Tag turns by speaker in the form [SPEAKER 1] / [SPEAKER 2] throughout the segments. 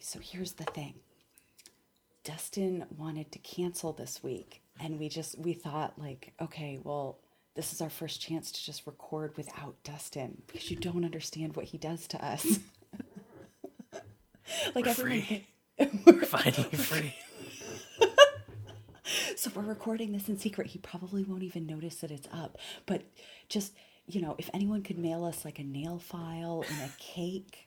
[SPEAKER 1] so here's the thing. Dustin wanted to cancel this week, and we just we thought like, okay, well, this is our first chance to just record without Dustin because you don't understand what he does to us. like
[SPEAKER 2] We're free.
[SPEAKER 1] we're-
[SPEAKER 2] Finally free.
[SPEAKER 1] so we're recording this in secret. He probably won't even notice that it's up. But just you know, if anyone could mail us like a nail file and a cake.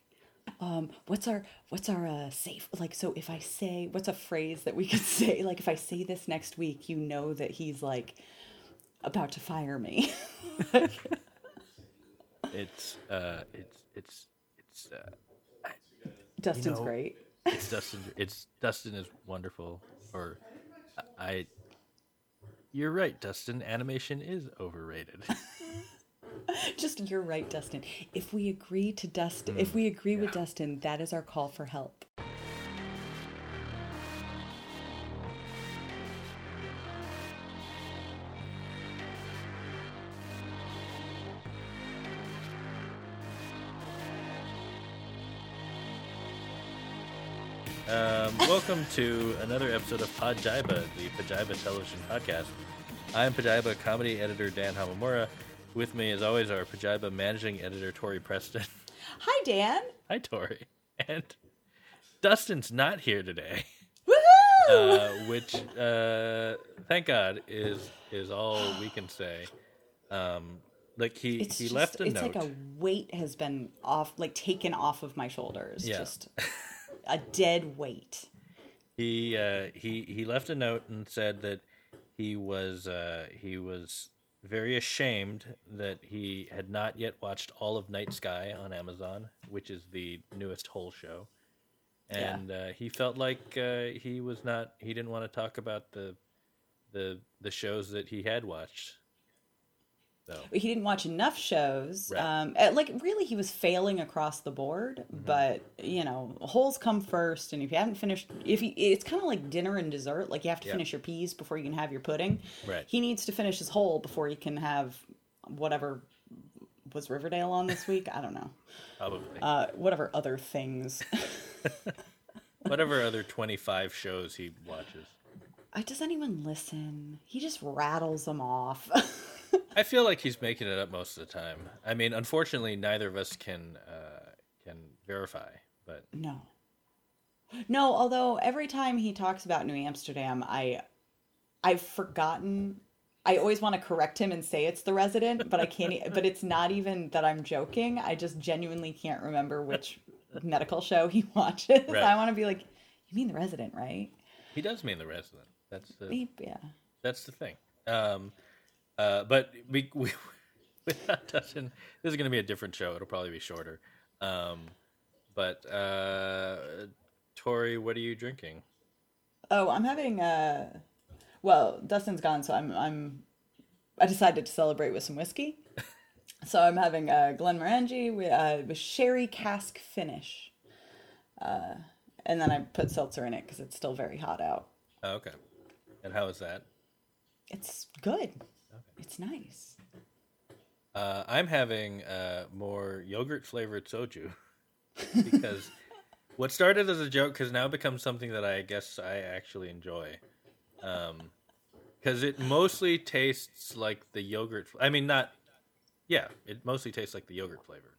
[SPEAKER 1] Um, what's our what's our uh, safe like? So if I say what's a phrase that we could say like if I say this next week, you know that he's like about to fire me.
[SPEAKER 2] It's uh, it's it's it's uh,
[SPEAKER 1] Dustin's
[SPEAKER 2] know-
[SPEAKER 1] great.
[SPEAKER 2] it's Dustin. It's Dustin is wonderful. Or I. You're right, Dustin. Animation is overrated.
[SPEAKER 1] Just you're right, Dustin. If we agree to Dustin, if we agree with Dustin, that is our call for help.
[SPEAKER 2] Um, welcome to another episode of Pajiba, the Pajiba Television Podcast. I'm Pajiba comedy editor Dan Hamamura. With me, as always, our Pajiba managing editor Tori Preston.
[SPEAKER 1] Hi, Dan.
[SPEAKER 2] Hi, Tori. And Dustin's not here today,
[SPEAKER 1] Woohoo!
[SPEAKER 2] uh, which, uh, thank God, is is all we can say. Um, like he
[SPEAKER 1] it's
[SPEAKER 2] he
[SPEAKER 1] just,
[SPEAKER 2] left a
[SPEAKER 1] it's
[SPEAKER 2] note.
[SPEAKER 1] like a weight has been off, like taken off of my shoulders.
[SPEAKER 2] Yeah.
[SPEAKER 1] Just a dead weight.
[SPEAKER 2] he uh, he he left a note and said that he was uh, he was very ashamed that he had not yet watched all of Night Sky on Amazon, which is the newest whole show,
[SPEAKER 1] Yeah.
[SPEAKER 2] and uh, he felt like uh, he was not he didn't want to talk about the the the shows that he had watched.
[SPEAKER 1] He didn't watch enough shows.
[SPEAKER 2] Right.
[SPEAKER 1] Um, like really, he was failing across the board.
[SPEAKER 2] Mm-hmm.
[SPEAKER 1] But you know, holes come first, and if you haven't finished, if you, it's kind of like dinner and dessert. Like you have to
[SPEAKER 2] Yeah.
[SPEAKER 1] finish your peas before you can have your pudding.
[SPEAKER 2] Right.
[SPEAKER 1] He needs to finish his hole before he can have whatever was Riverdale on this week. I don't know.
[SPEAKER 2] probably
[SPEAKER 1] Uh, whatever other things.
[SPEAKER 2] whatever other twenty five shows he watches.
[SPEAKER 1] Uh, Does anyone listen? He just rattles them off.
[SPEAKER 2] I feel like he's making it up most of the time. I mean, unfortunately, neither of us can uh, can verify, but
[SPEAKER 1] no. No, although every time he talks about New Amsterdam, I I've forgotten I always want to correct him and say it's the resident, but I can't but it's not even that I'm joking. I just genuinely can't remember which medical show he watches.
[SPEAKER 2] Right.
[SPEAKER 1] I want to be like, you mean the resident, right?
[SPEAKER 2] he does mean the resident. That's the
[SPEAKER 1] He- yeah.
[SPEAKER 2] that's the thing. Um, uh, but we, we without touching, this is going to be a different show. It'll probably be shorter. Um, but uh, Tori, what are you drinking?
[SPEAKER 1] Oh, I'm having uh well, Dustin's gone, so I'm I'm I decided to celebrate with some whiskey. so I'm having a Glenmorangie with, uh, with sherry cask finish. Uh and then I put seltzer in it because it's still very hot out.
[SPEAKER 2] Oh, okay. And how is that?
[SPEAKER 1] It's good. It's nice.
[SPEAKER 2] Uh, I'm having uh, more yogurt flavored soju because what started as a joke has now become something that I guess I actually enjoy. Because it mostly tastes like the yogurt. I mean, not. Yeah, it mostly tastes like the yogurt flavor,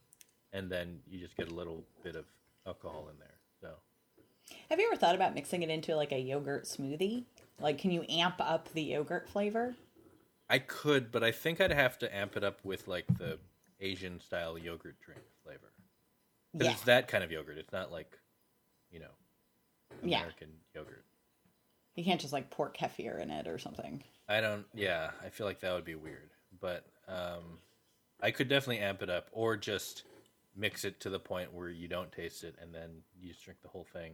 [SPEAKER 2] and then you just get a little bit of alcohol in there. So
[SPEAKER 1] Have you ever thought about mixing it into like a yogurt smoothie? Like can you amp up the yogurt flavor?
[SPEAKER 2] I could, but I think I'd have to amp it up with like the Asian style yogurt drink flavor. Because
[SPEAKER 1] Yeah.
[SPEAKER 2] it's that kind of yogurt. It's not like, you know,
[SPEAKER 1] Yeah.
[SPEAKER 2] American yogurt.
[SPEAKER 1] You can't just like pour kefir in it or something.
[SPEAKER 2] I don't. Yeah, I feel like that would be weird. But um, I could definitely amp it up, or just mix it to the point where you don't taste it, and then you just drink the whole thing,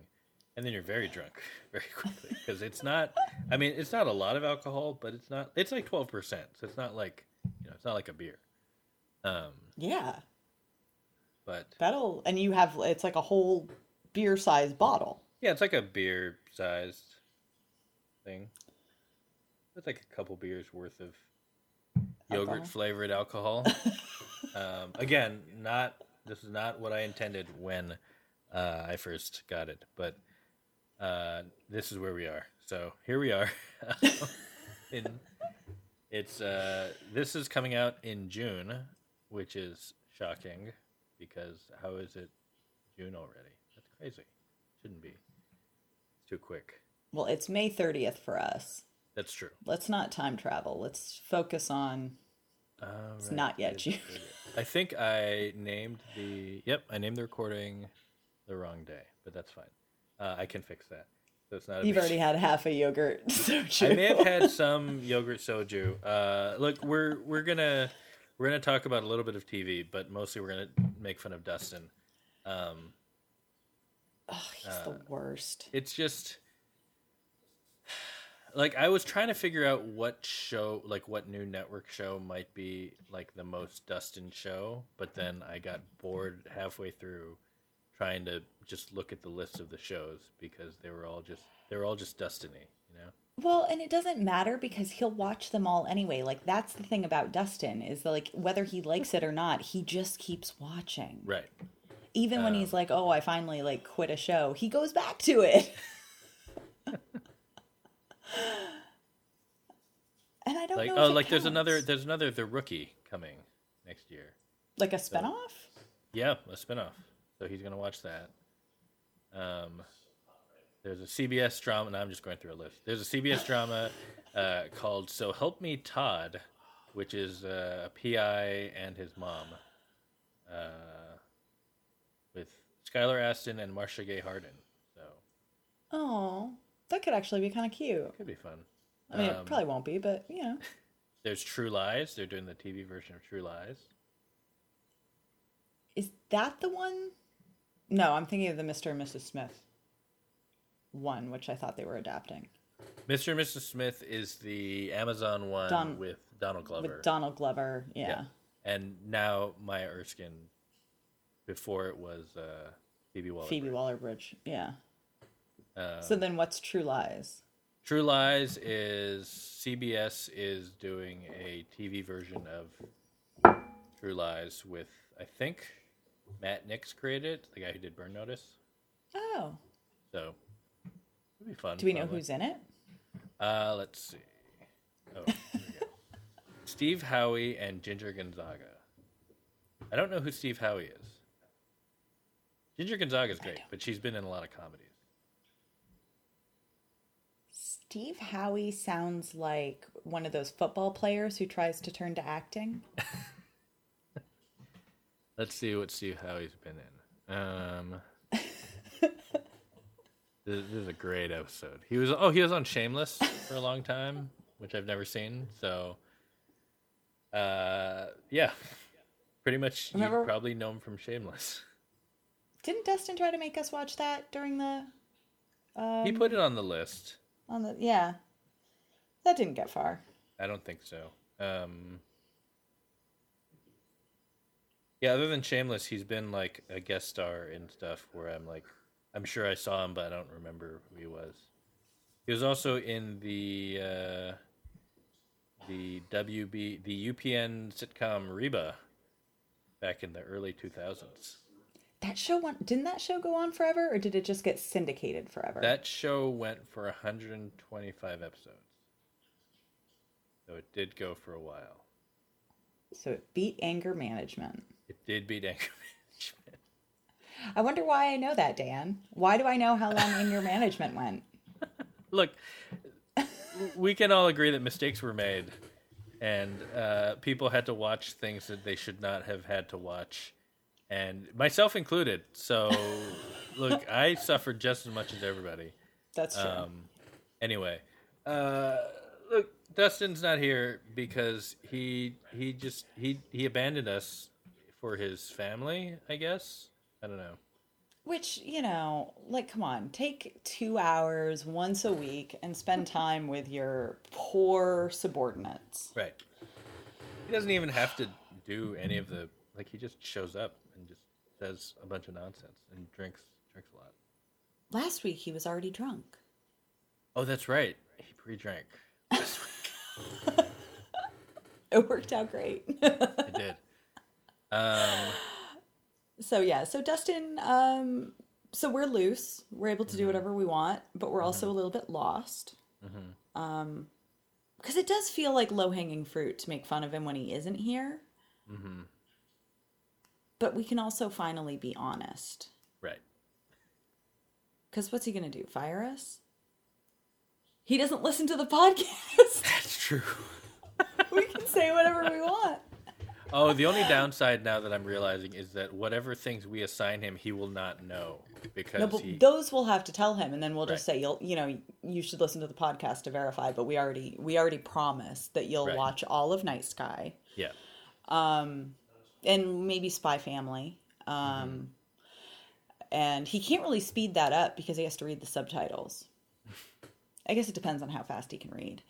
[SPEAKER 2] and then you're very drunk very quickly because it's not. I mean, it's not a lot of alcohol, but it's not. It's like twelve percent, so it's not like you know, it's not like a beer. Um,
[SPEAKER 1] Yeah.
[SPEAKER 2] but
[SPEAKER 1] That'll and you have it's like a whole beer size bottle.
[SPEAKER 2] yeah, it's like a beer sized thing. It's like a couple beers worth of yogurt flavored alcohol. um, again, not this is not what I intended when uh, I first got it, but uh, this is where we are. So here we are. in, it's uh, this is coming out in June, which is shocking because how is it June already? That's crazy. Shouldn't be. It's too quick.
[SPEAKER 1] Well, it's May 30th for us.
[SPEAKER 2] That's true.
[SPEAKER 1] Let's not time travel. Let's focus on
[SPEAKER 2] it's
[SPEAKER 1] not yet
[SPEAKER 2] It's.
[SPEAKER 1] June.
[SPEAKER 2] I think I named the yep, I named the recording the wrong day, but that's fine. Uh, I can fix that. So it's not. A
[SPEAKER 1] You've already had half a yogurt soju.
[SPEAKER 2] I may have had some yogurt soju. Uh, look, we're we're gonna we're gonna talk about a little bit of TV, but mostly we're gonna make fun of Dustin. Um,
[SPEAKER 1] Oh, he's the worst.
[SPEAKER 2] it's just like I was trying to figure out what show, like what new network show might be like the most Dustin show, but then I got bored halfway through trying to just look at the list of the shows because they were all just they were all just Destiny, you know.
[SPEAKER 1] Well, and it doesn't matter because he'll watch them all anyway. Like that's the thing about Dustin is that like whether he likes it or not, he just keeps watching.
[SPEAKER 2] Right.
[SPEAKER 1] Even when he's um, like, "Oh, I finally like quit a show," he goes back to it. and I don't
[SPEAKER 2] Like
[SPEAKER 1] know.
[SPEAKER 2] oh, like there's another there's another The Rookie coming next year.
[SPEAKER 1] like a spinoff.
[SPEAKER 2] Yeah, a spinoff. So he's gonna watch that. Um, there's a CBS drama. Now I'm just going through a list. There's a CBS drama uh, called "So Help Me Todd," which is uh, a PI and his mom, uh, with Skylar Astin and Marcia Gay Harden. So
[SPEAKER 1] Oh, that could actually be kind of cute.
[SPEAKER 2] could be fun.
[SPEAKER 1] I mean,
[SPEAKER 2] Um,
[SPEAKER 1] it probably won't be, but you know.
[SPEAKER 2] There's True Lies. They're doing the TV version of True Lies.
[SPEAKER 1] Is that the one? No, I'm thinking of the Mr. and Mrs. Smith one, which I thought they were adapting
[SPEAKER 2] Mr. and Mrs. Smith is the Amazon one
[SPEAKER 1] Don-
[SPEAKER 2] with Donald Glover.
[SPEAKER 1] with Donald Glover. Yeah.
[SPEAKER 2] and now Maya Erskine. Before it was uh, Phoebe Waller.
[SPEAKER 1] Phoebe Waller Bridge. Yeah.
[SPEAKER 2] Uh,
[SPEAKER 1] So then what's True Lies?
[SPEAKER 2] True Lies is CBS is doing a TV version of True Lies with I think Matt Nix created it, the guy who did Burn Notice.
[SPEAKER 1] Oh.
[SPEAKER 2] So it'll be fun.
[SPEAKER 1] Do we know
[SPEAKER 2] probably.
[SPEAKER 1] who's in it?
[SPEAKER 2] Uh, let's see. Oh, here we go. Steve Howey and Ginger Gonzaga. I don't know who Steve Howey is. Ginger Gonzaga is great, but she's been in a lot of comedies.
[SPEAKER 1] Steve Howey sounds like one of those football players who tries to turn to acting.
[SPEAKER 2] Let's see what Steve Howey's been in. Um, this, this is a great episode. He was oh he was on Shameless for a long time, which I've never seen. So, uh, yeah, pretty much you probably know him from Shameless.
[SPEAKER 1] Didn't Dustin try to make us watch that during the
[SPEAKER 2] he put it on the list.
[SPEAKER 1] on the yeah. That didn't get far.
[SPEAKER 2] I don't think so. Um, yeah, other than Shameless, he's been like a guest star in stuff where I'm like, I'm sure I saw him, but I don't remember who he was. He was also in the uh, the WB the UPN sitcom Reba back in the early 2000s.
[SPEAKER 1] That show went didn't that show go on forever or did it just get syndicated forever?
[SPEAKER 2] That show went for 125 episodes, so it did go for a while.
[SPEAKER 1] so it beat anger management.
[SPEAKER 2] It did beat Anger Management.
[SPEAKER 1] I wonder why I know that, Dan. Why do I know how long anger management went?
[SPEAKER 2] Look, we can all agree that mistakes were made, and uh, people had to watch things that they should not have had to watch, and myself included. So, look, I suffered just as much as everybody.
[SPEAKER 1] That's true.
[SPEAKER 2] Um, anyway, uh, look, Dustin's not here because he he just he he abandoned us for his family. I guess I don't know.
[SPEAKER 1] Which, you know, like, come on, take two hours once a week and spend time with your poor subordinates.
[SPEAKER 2] Right. He doesn't even have to do any of the like. He just shows up and just says a bunch of nonsense and drinks drinks a lot.
[SPEAKER 1] Last week he was already drunk.
[SPEAKER 2] Oh, that's right. He pre-drank.
[SPEAKER 1] It worked out great.
[SPEAKER 2] it did. Um,
[SPEAKER 1] so, yeah, so Dustin um, so we're loose. We're able to do whatever we want, but we're also a little bit lost. Um, because it does feel like low hanging fruit to make fun of him when he isn't here. But we can also finally be honest.
[SPEAKER 2] Right.
[SPEAKER 1] Because what's he going to do? Fire us? He doesn't listen to the podcast.
[SPEAKER 2] That's true.
[SPEAKER 1] we can say whatever we want.
[SPEAKER 2] Oh, the only downside now that I'm realizing is that whatever things we assign him, he will not know because
[SPEAKER 1] No, but
[SPEAKER 2] he.
[SPEAKER 1] those we'll have to tell him, and then we'll just
[SPEAKER 2] Right.
[SPEAKER 1] say you'll, you know, you should listen to the podcast to verify. But we already, we already promised that you'll
[SPEAKER 2] Right.
[SPEAKER 1] watch all of Night Sky
[SPEAKER 2] yeah.
[SPEAKER 1] and maybe Spy Family. Um, And he can't really speed that up because he has to read the subtitles. I guess it depends on how fast he can read.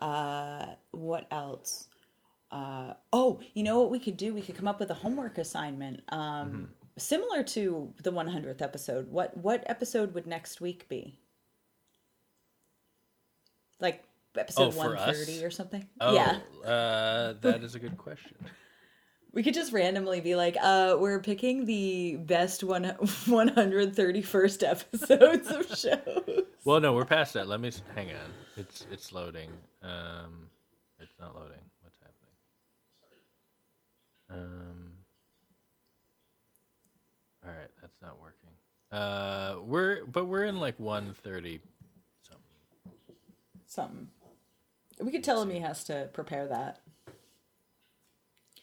[SPEAKER 1] Uh, what else? Uh, oh, you know what we could do? We could come up with a homework assignment, um, similar to the 100th episode. What what episode would next week be? Like episode
[SPEAKER 2] Oh, for us?
[SPEAKER 1] 130 or something?
[SPEAKER 2] Oh,
[SPEAKER 1] Yeah.
[SPEAKER 2] uh, that is a good question.
[SPEAKER 1] We could just randomly be like, uh, we're picking the best one 131st episodes of shows.
[SPEAKER 2] Well, no, we're past that. Let me hang on. It's it's loading. Um, it's not loading. Um. All right, that's not working. Uh, we're but we're in like one thirty something.
[SPEAKER 1] Something. We could tell him he has to prepare that.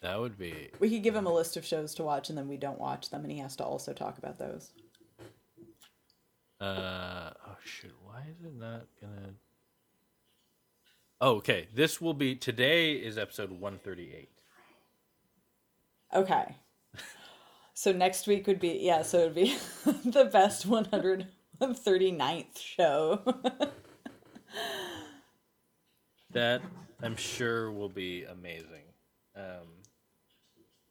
[SPEAKER 2] That would be
[SPEAKER 1] We could give him a list of shows to watch and then we don't watch them and he has to also talk about those.
[SPEAKER 2] Uh oh shoot, why is it not gonna Oh, okay. This will be today is episode one thirty eight.
[SPEAKER 1] Okay. So next week would be, yeah, so it would be the best 139th show.
[SPEAKER 2] That I'm sure will be amazing. Um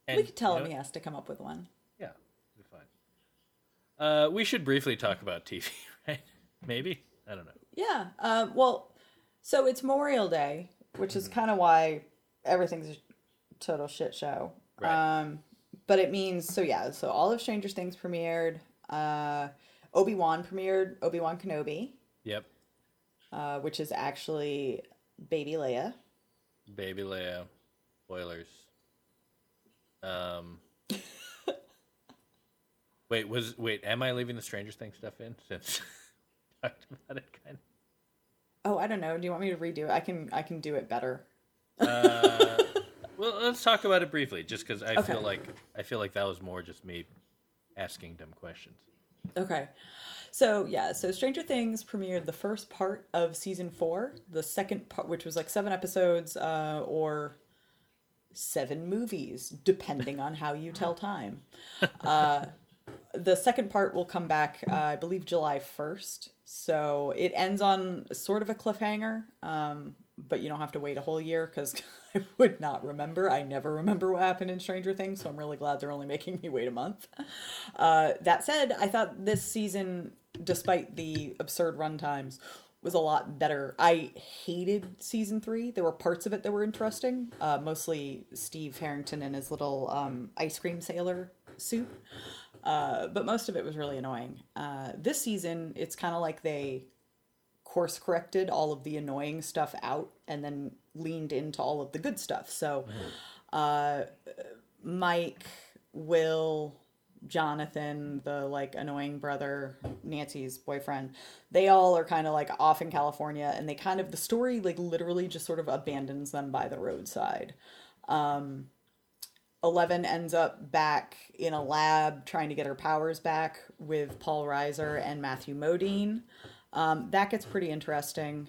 [SPEAKER 2] and
[SPEAKER 1] we could tell
[SPEAKER 2] you
[SPEAKER 1] him he has to come up with one.
[SPEAKER 2] Yeah, be fine. Uh we should briefly talk about TV, right? Maybe? I don't know.
[SPEAKER 1] Yeah. Uh, well, so it's Memorial Day, which is kind of why everything's a total shit show.
[SPEAKER 2] Right.
[SPEAKER 1] Um, but it means so yeah. So all of Stranger Things premiered. Uh, Obi Wan premiered. Obi Wan Kenobi,
[SPEAKER 2] Yep.
[SPEAKER 1] uh, which is actually Baby Leia.
[SPEAKER 2] Baby Leia, spoilers. Um. wait, was wait? Am I leaving the Stranger Things stuff in since we talked about it? Kind of?
[SPEAKER 1] Oh, I don't know. Do you want me to redo it? I can. I can do it better.
[SPEAKER 2] Uh, well, let's talk about it briefly, just because I
[SPEAKER 1] Okay.
[SPEAKER 2] feel like I feel like that was more just me asking dumb questions.
[SPEAKER 1] Okay. So yeah, so Stranger Things premiered the first part of season four. The second part, which was like seven episodes, uh, or seven movies, depending on how you tell time. Uh, the second part will come back, uh, I believe, July first. So it ends on sort of a cliffhanger, um, but you don't have to wait a whole year because I would not remember. I never remember what happened in Stranger Things, so I'm really glad they're only making me wait a month. Uh, that said, I thought this season, despite the absurd run times, was a lot better. I hated season three. There were parts of it that were interesting, uh, mostly Steve Harrington and his little um, ice cream sailor suit. Uh, but most of it was really annoying. Uh, this season, it's kind of like they course corrected all of the annoying stuff out and then leaned into all of the good stuff. So, uh, Mike, Will, Jonathan, the like annoying brother, Nancy's boyfriend, they all are kind of like off in California and they kind of, the story like literally just sort of abandons them by the roadside. Um, Eleven ends up back in a lab trying to get her powers back with Paul Reiser and Matthew Modine. Um, that gets pretty interesting.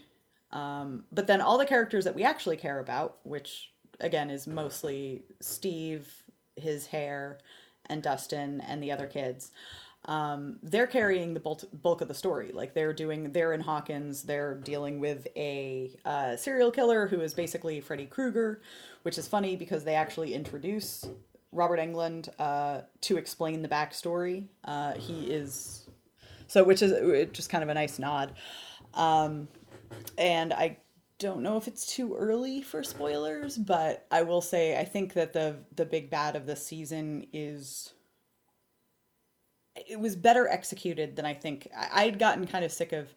[SPEAKER 1] Um, but then all the characters that we actually care about, which again is mostly Steve, his hair, and Dustin and the other kids, um, they're carrying the bulk, of the story. Like they're doing, they're in Hawkins, they're dealing with a uh, serial killer who is basically Freddy Krueger, which is funny because they actually introduce Robert Englund uh, to explain the backstory. Uh, he is so, which is just kind of a nice nod. Um, and I don't know if it's too early for spoilers, but I will say I think that the the big bad of this season is it was better executed than I think I- I'd gotten kind of sick of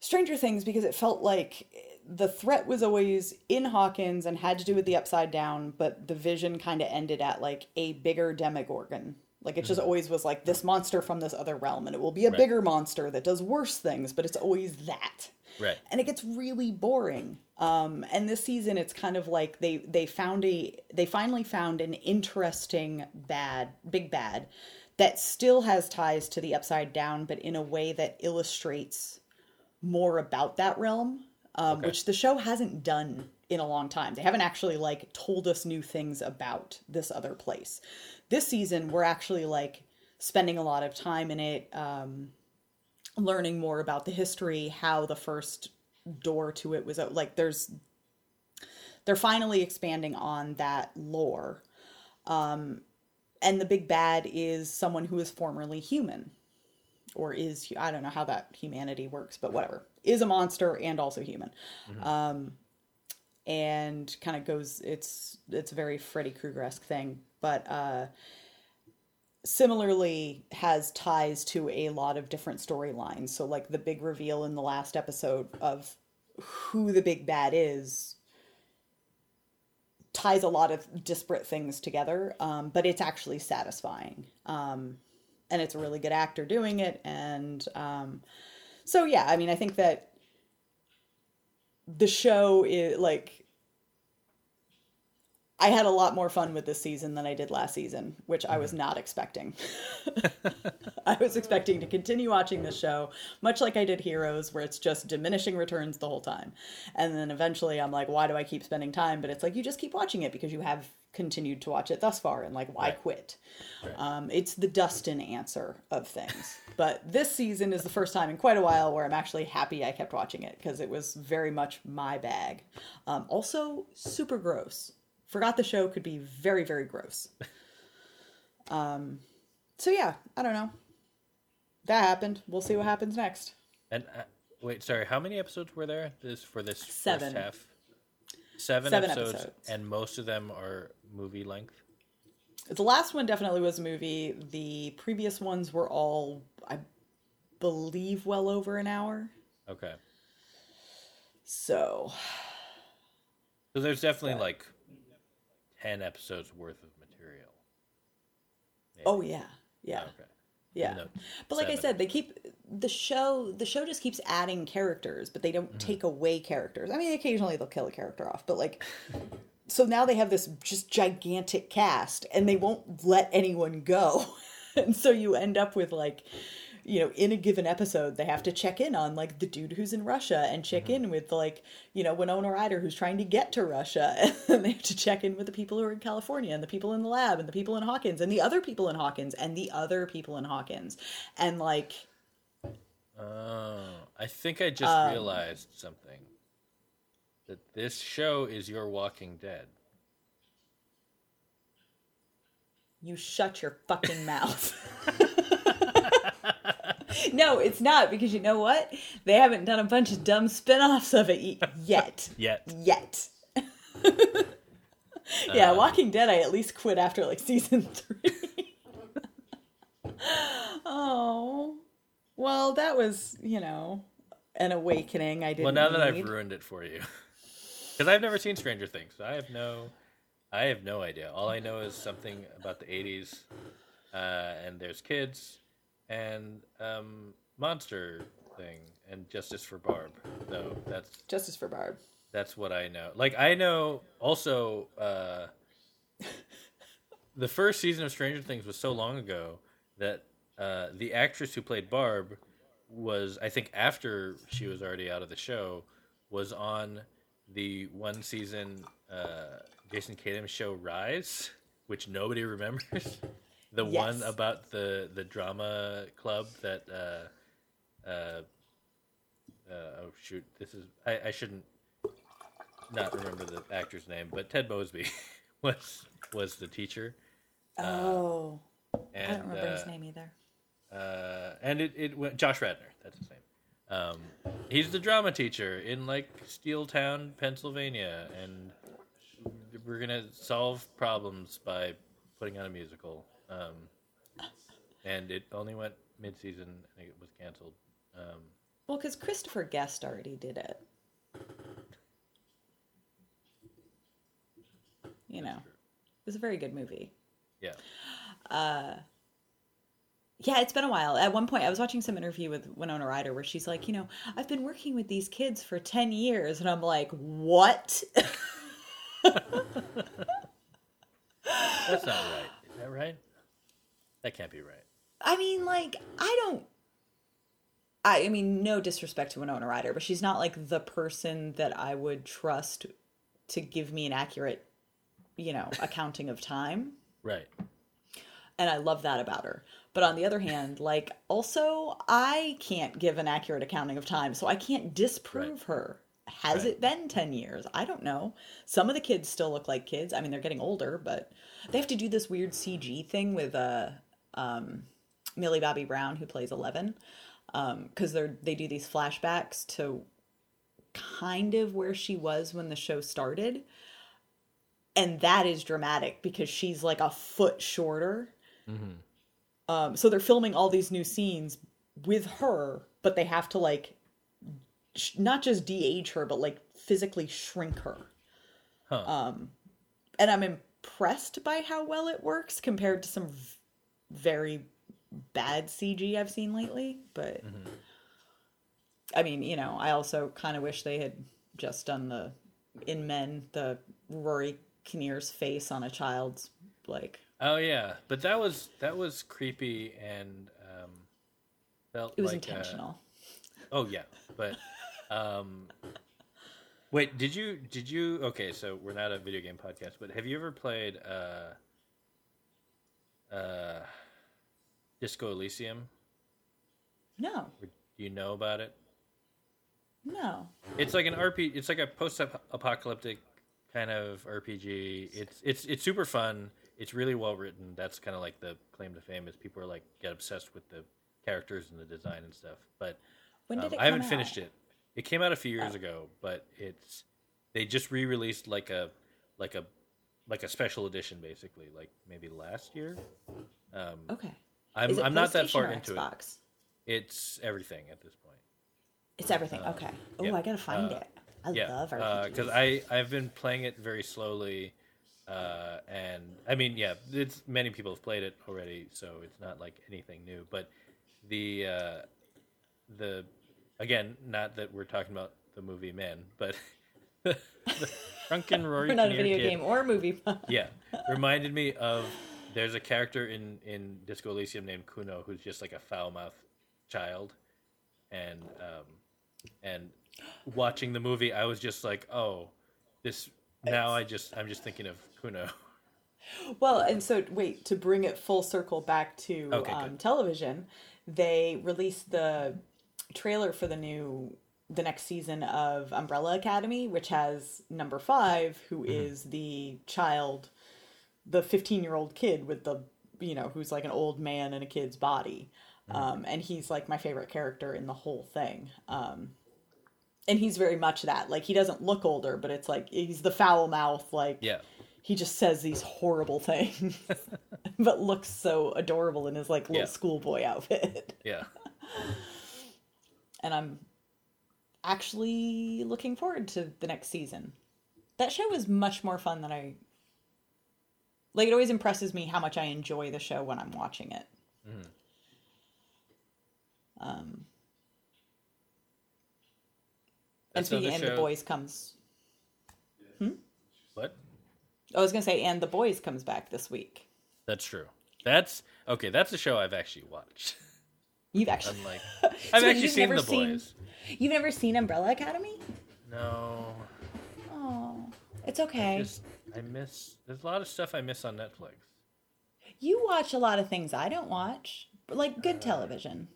[SPEAKER 1] Stranger Things because it felt like the threat was always in Hawkins and had to do with the upside down, but the vision kind of ended at like a bigger demogorgon. Like it just always was like this monster from this other realm, and it will be a
[SPEAKER 2] Right.
[SPEAKER 1] bigger monster that does worse things, but it's always that
[SPEAKER 2] Right.
[SPEAKER 1] and it gets really boring um and this season it's kind of like they they found a they finally found an interesting bad big bad that still has ties to the upside down but in a way that illustrates more about that realm um,
[SPEAKER 2] Okay.
[SPEAKER 1] which the show hasn't done in a long time they haven't actually like told us new things about this other place this season we're actually like spending a lot of time in it um learning more about the history, how the first door to it was like there's they're finally expanding on that lore. Um and the big bad is someone who is formerly human or is I don't know how that humanity works, but whatever. Is a monster and also human. Um and kind of goes it's it's a very Freddy Krueger-esque thing, but uh similarly has ties to a lot of different storylines. So like the big reveal in the last episode of who the big bad is ties a lot of disparate things together, um, but it's actually satisfying. Um, and it's a really good actor doing it. And um, so, yeah, I mean, I think that the show is like I had a lot more fun with this season than I did last season, which I was not expecting. I was expecting to continue watching this show, much like I did Heroes, where it's just diminishing returns the whole time. And then eventually I'm like, why do I keep spending time? But it's like, you just keep watching it because you have continued to watch it thus far, and like, why
[SPEAKER 2] Right.
[SPEAKER 1] quit?
[SPEAKER 2] Right.
[SPEAKER 1] Um, it's the Dustin answer of things. but this season is the first time in quite a while where I'm actually happy I kept watching it because it was very much my bag. Um, also, super gross. Forgot the show could be very, very gross. um, so yeah, I don't know. That happened. We'll see what happens next.
[SPEAKER 2] And uh, wait, sorry, how many episodes were there this for this
[SPEAKER 1] Seven.
[SPEAKER 2] first half? Seven,
[SPEAKER 1] Seven
[SPEAKER 2] episodes,
[SPEAKER 1] episodes.
[SPEAKER 2] and most of them are movie length.
[SPEAKER 1] The last one definitely was a movie. The previous ones were all, I believe, well over an hour.
[SPEAKER 2] Okay,
[SPEAKER 1] So
[SPEAKER 2] so there's definitely like ten episodes worth of material.
[SPEAKER 1] Oh yeah, yeah,
[SPEAKER 2] Okay.
[SPEAKER 1] yeah. But like I said, they keep the show. The show just keeps adding characters, but they don't mm-hmm. take away characters. I mean, occasionally they'll kill a character off, but like, so now they have this just gigantic cast, and they won't let anyone go, and so you end up with like. You know, in a given episode, they have to check in on like the dude who's in Russia and check in with like, you know, Winona Ryder who's trying to get to Russia. And they have to check in with the people who are in California and the people in the lab and the people in Hawkins and the other people in Hawkins and the other people in Hawkins. And like,
[SPEAKER 2] Oh, I think I just
[SPEAKER 1] Um,
[SPEAKER 2] realized something. That this show is your Walking Dead.
[SPEAKER 1] you shut your fucking mouth. no, it's not because you know what? They haven't done a bunch of dumb spin-offs of it y- yet.
[SPEAKER 2] Yet.
[SPEAKER 1] Yet. yeah,
[SPEAKER 2] Um,
[SPEAKER 1] Walking Dead I at least quit after like season 3. oh. Well, that was, you know, an awakening I didn't
[SPEAKER 2] Well, now that I've ruined it for you, because I've never seen Stranger Things, so I have no, I have no idea. All I know is something about the '80s, uh, and there's kids, and um, monster thing, and Justice for Barb. So that's
[SPEAKER 1] Justice for Barb.
[SPEAKER 2] that's what I know. Like I know also uh, the first season of Stranger Things was so long ago that uh, the actress who played Barb was I think after she was already out of the show was on the one season uh, Jason Tatum show Rise, which nobody remembers. The one about the the drama club that uh, uh, uh, oh shoot, this is I, I shouldn't not remember the actor's name, but Ted Mosby was was the teacher,
[SPEAKER 1] Oh.
[SPEAKER 2] and
[SPEAKER 1] I don't remember his
[SPEAKER 2] uh,
[SPEAKER 1] name either.
[SPEAKER 2] uh, and it it went Josh Radnor. That's his name. Um, he's the drama teacher in like Steel Town, Pennsylvania, and we're gonna solve problems by putting on a musical. Um, and it only went mid-season. and It was canceled. Um,
[SPEAKER 1] Well, because Christopher Guest already did it. You know, it was a very good movie.
[SPEAKER 2] yeah,
[SPEAKER 1] Yeah, it's been a while. At one point, I was watching some interview with Winona Ryder where she's like, you know, I've been working with these kids for 10 years. And I'm like, what?
[SPEAKER 2] that's not right. Is that right? That can't be right.
[SPEAKER 1] I mean, like, I don't. I, I mean, no disrespect to Winona Ryder, but she's not like the person that I would trust to give me an accurate, you know, accounting of time.
[SPEAKER 2] Right.
[SPEAKER 1] and I love that about her. But on the other hand, like also I can't give an accurate accounting of time, so I can't disprove
[SPEAKER 2] Right.
[SPEAKER 1] her. Has
[SPEAKER 2] Right.
[SPEAKER 1] it been 10 years? I don't know. Some of the kids still look like kids. I mean, they're getting older, but they have to do this weird CG thing with uh um Millie Bobby Brown who plays 11 um cuz they're they do these flashbacks to kind of where she was when the show started. And that is dramatic because she's like a foot shorter. Um, so they're filming all these new scenes with her, but they have to like sh- not just de-age her, but like physically shrink her.
[SPEAKER 2] Huh.
[SPEAKER 1] Um, and I'm impressed by how well it works compared to some v- very bad CG I've seen lately. But I mean, you know, I also kind of wish they had just done the in Men the Rory Kinnear's face on a child's like
[SPEAKER 2] Oh yeah, but that was that was creepy and um, felt
[SPEAKER 1] it was
[SPEAKER 2] like
[SPEAKER 1] intentional.
[SPEAKER 2] oh yeah, but um, wait, did you did you? Okay, so we're not a video game podcast, but have you ever played uh, uh, Disco Elysium?
[SPEAKER 1] No,
[SPEAKER 2] Or Do you know about it?
[SPEAKER 1] no.
[SPEAKER 2] It's like an RPG. It's like a post-apocalyptic kind of RPG. It's it's it's super fun. It's really well written. That's kind of like the claim to fame is people are like get obsessed with the characters and the design and stuff. But
[SPEAKER 1] When did
[SPEAKER 2] um,
[SPEAKER 1] it
[SPEAKER 2] I haven't
[SPEAKER 1] come
[SPEAKER 2] finished it. It came out a few years
[SPEAKER 1] Oh.
[SPEAKER 2] ago, but it's they just re-released like a like a like a special edition basically, like maybe last year. Um,
[SPEAKER 1] Okay.
[SPEAKER 2] I'm I'm not that far into it. It's everything at this point.
[SPEAKER 1] It's everything. Okay. Oh,
[SPEAKER 2] yeah.
[SPEAKER 1] I gotta find
[SPEAKER 2] Uh,
[SPEAKER 1] it. I
[SPEAKER 2] yeah,
[SPEAKER 1] love RPGs.
[SPEAKER 2] because I I've been playing it very slowly, uh, and I mean, yeah, it's many people have played it already, so it's not like anything new. But the uh, the again, not that we're talking about the movie Men, but drunken Rory
[SPEAKER 1] We're not a video
[SPEAKER 2] kid,
[SPEAKER 1] game or movie.
[SPEAKER 2] yeah, reminded me of there's a character in in Disco Elysium named Cuno who's just like a foul mouthed child, and um, and watching the movie, I was just like, oh, this. Now I just I'm just thinking of Cuno.
[SPEAKER 1] well, and so wait to bring it full circle back to
[SPEAKER 2] Okay,
[SPEAKER 1] um, television. They released the trailer for the new the next season of Umbrella Academy, which has number five, who is
[SPEAKER 2] Mm-hmm.
[SPEAKER 1] the child, the fifteen year old kid with the you know who's like an old man in a kid's body.
[SPEAKER 2] Mm-hmm.
[SPEAKER 1] Um, and he's like my favorite character in the whole thing. Um, and he's very much that. Like he doesn't look older, but it's like he's the foul mouth. Like
[SPEAKER 2] Yeah,
[SPEAKER 1] he just says these horrible things, but looks so adorable in his like little
[SPEAKER 2] Yeah.
[SPEAKER 1] schoolboy outfit.
[SPEAKER 2] yeah.
[SPEAKER 1] And I'm actually looking forward to the next season. That show is much more fun than I like. It always impresses me how much I enjoy the show when I'm watching it. Um, and
[SPEAKER 2] That's another
[SPEAKER 1] speaking, and the boys comes. Hmm?
[SPEAKER 2] What?
[SPEAKER 1] I was gonna say, and the boys comes back this week.
[SPEAKER 2] That's true. That's okay. That's a show I've actually watched.
[SPEAKER 1] You've actually,
[SPEAKER 2] Unlike
[SPEAKER 1] So
[SPEAKER 2] I've actually seen
[SPEAKER 1] never
[SPEAKER 2] the
[SPEAKER 1] seen- you've never seen Umbrella Academy?
[SPEAKER 2] No,
[SPEAKER 1] Oh, it's okay.
[SPEAKER 2] just I miss. There's a lot of stuff I miss on Netflix.
[SPEAKER 1] You watch a lot of things I don't watch, like good television.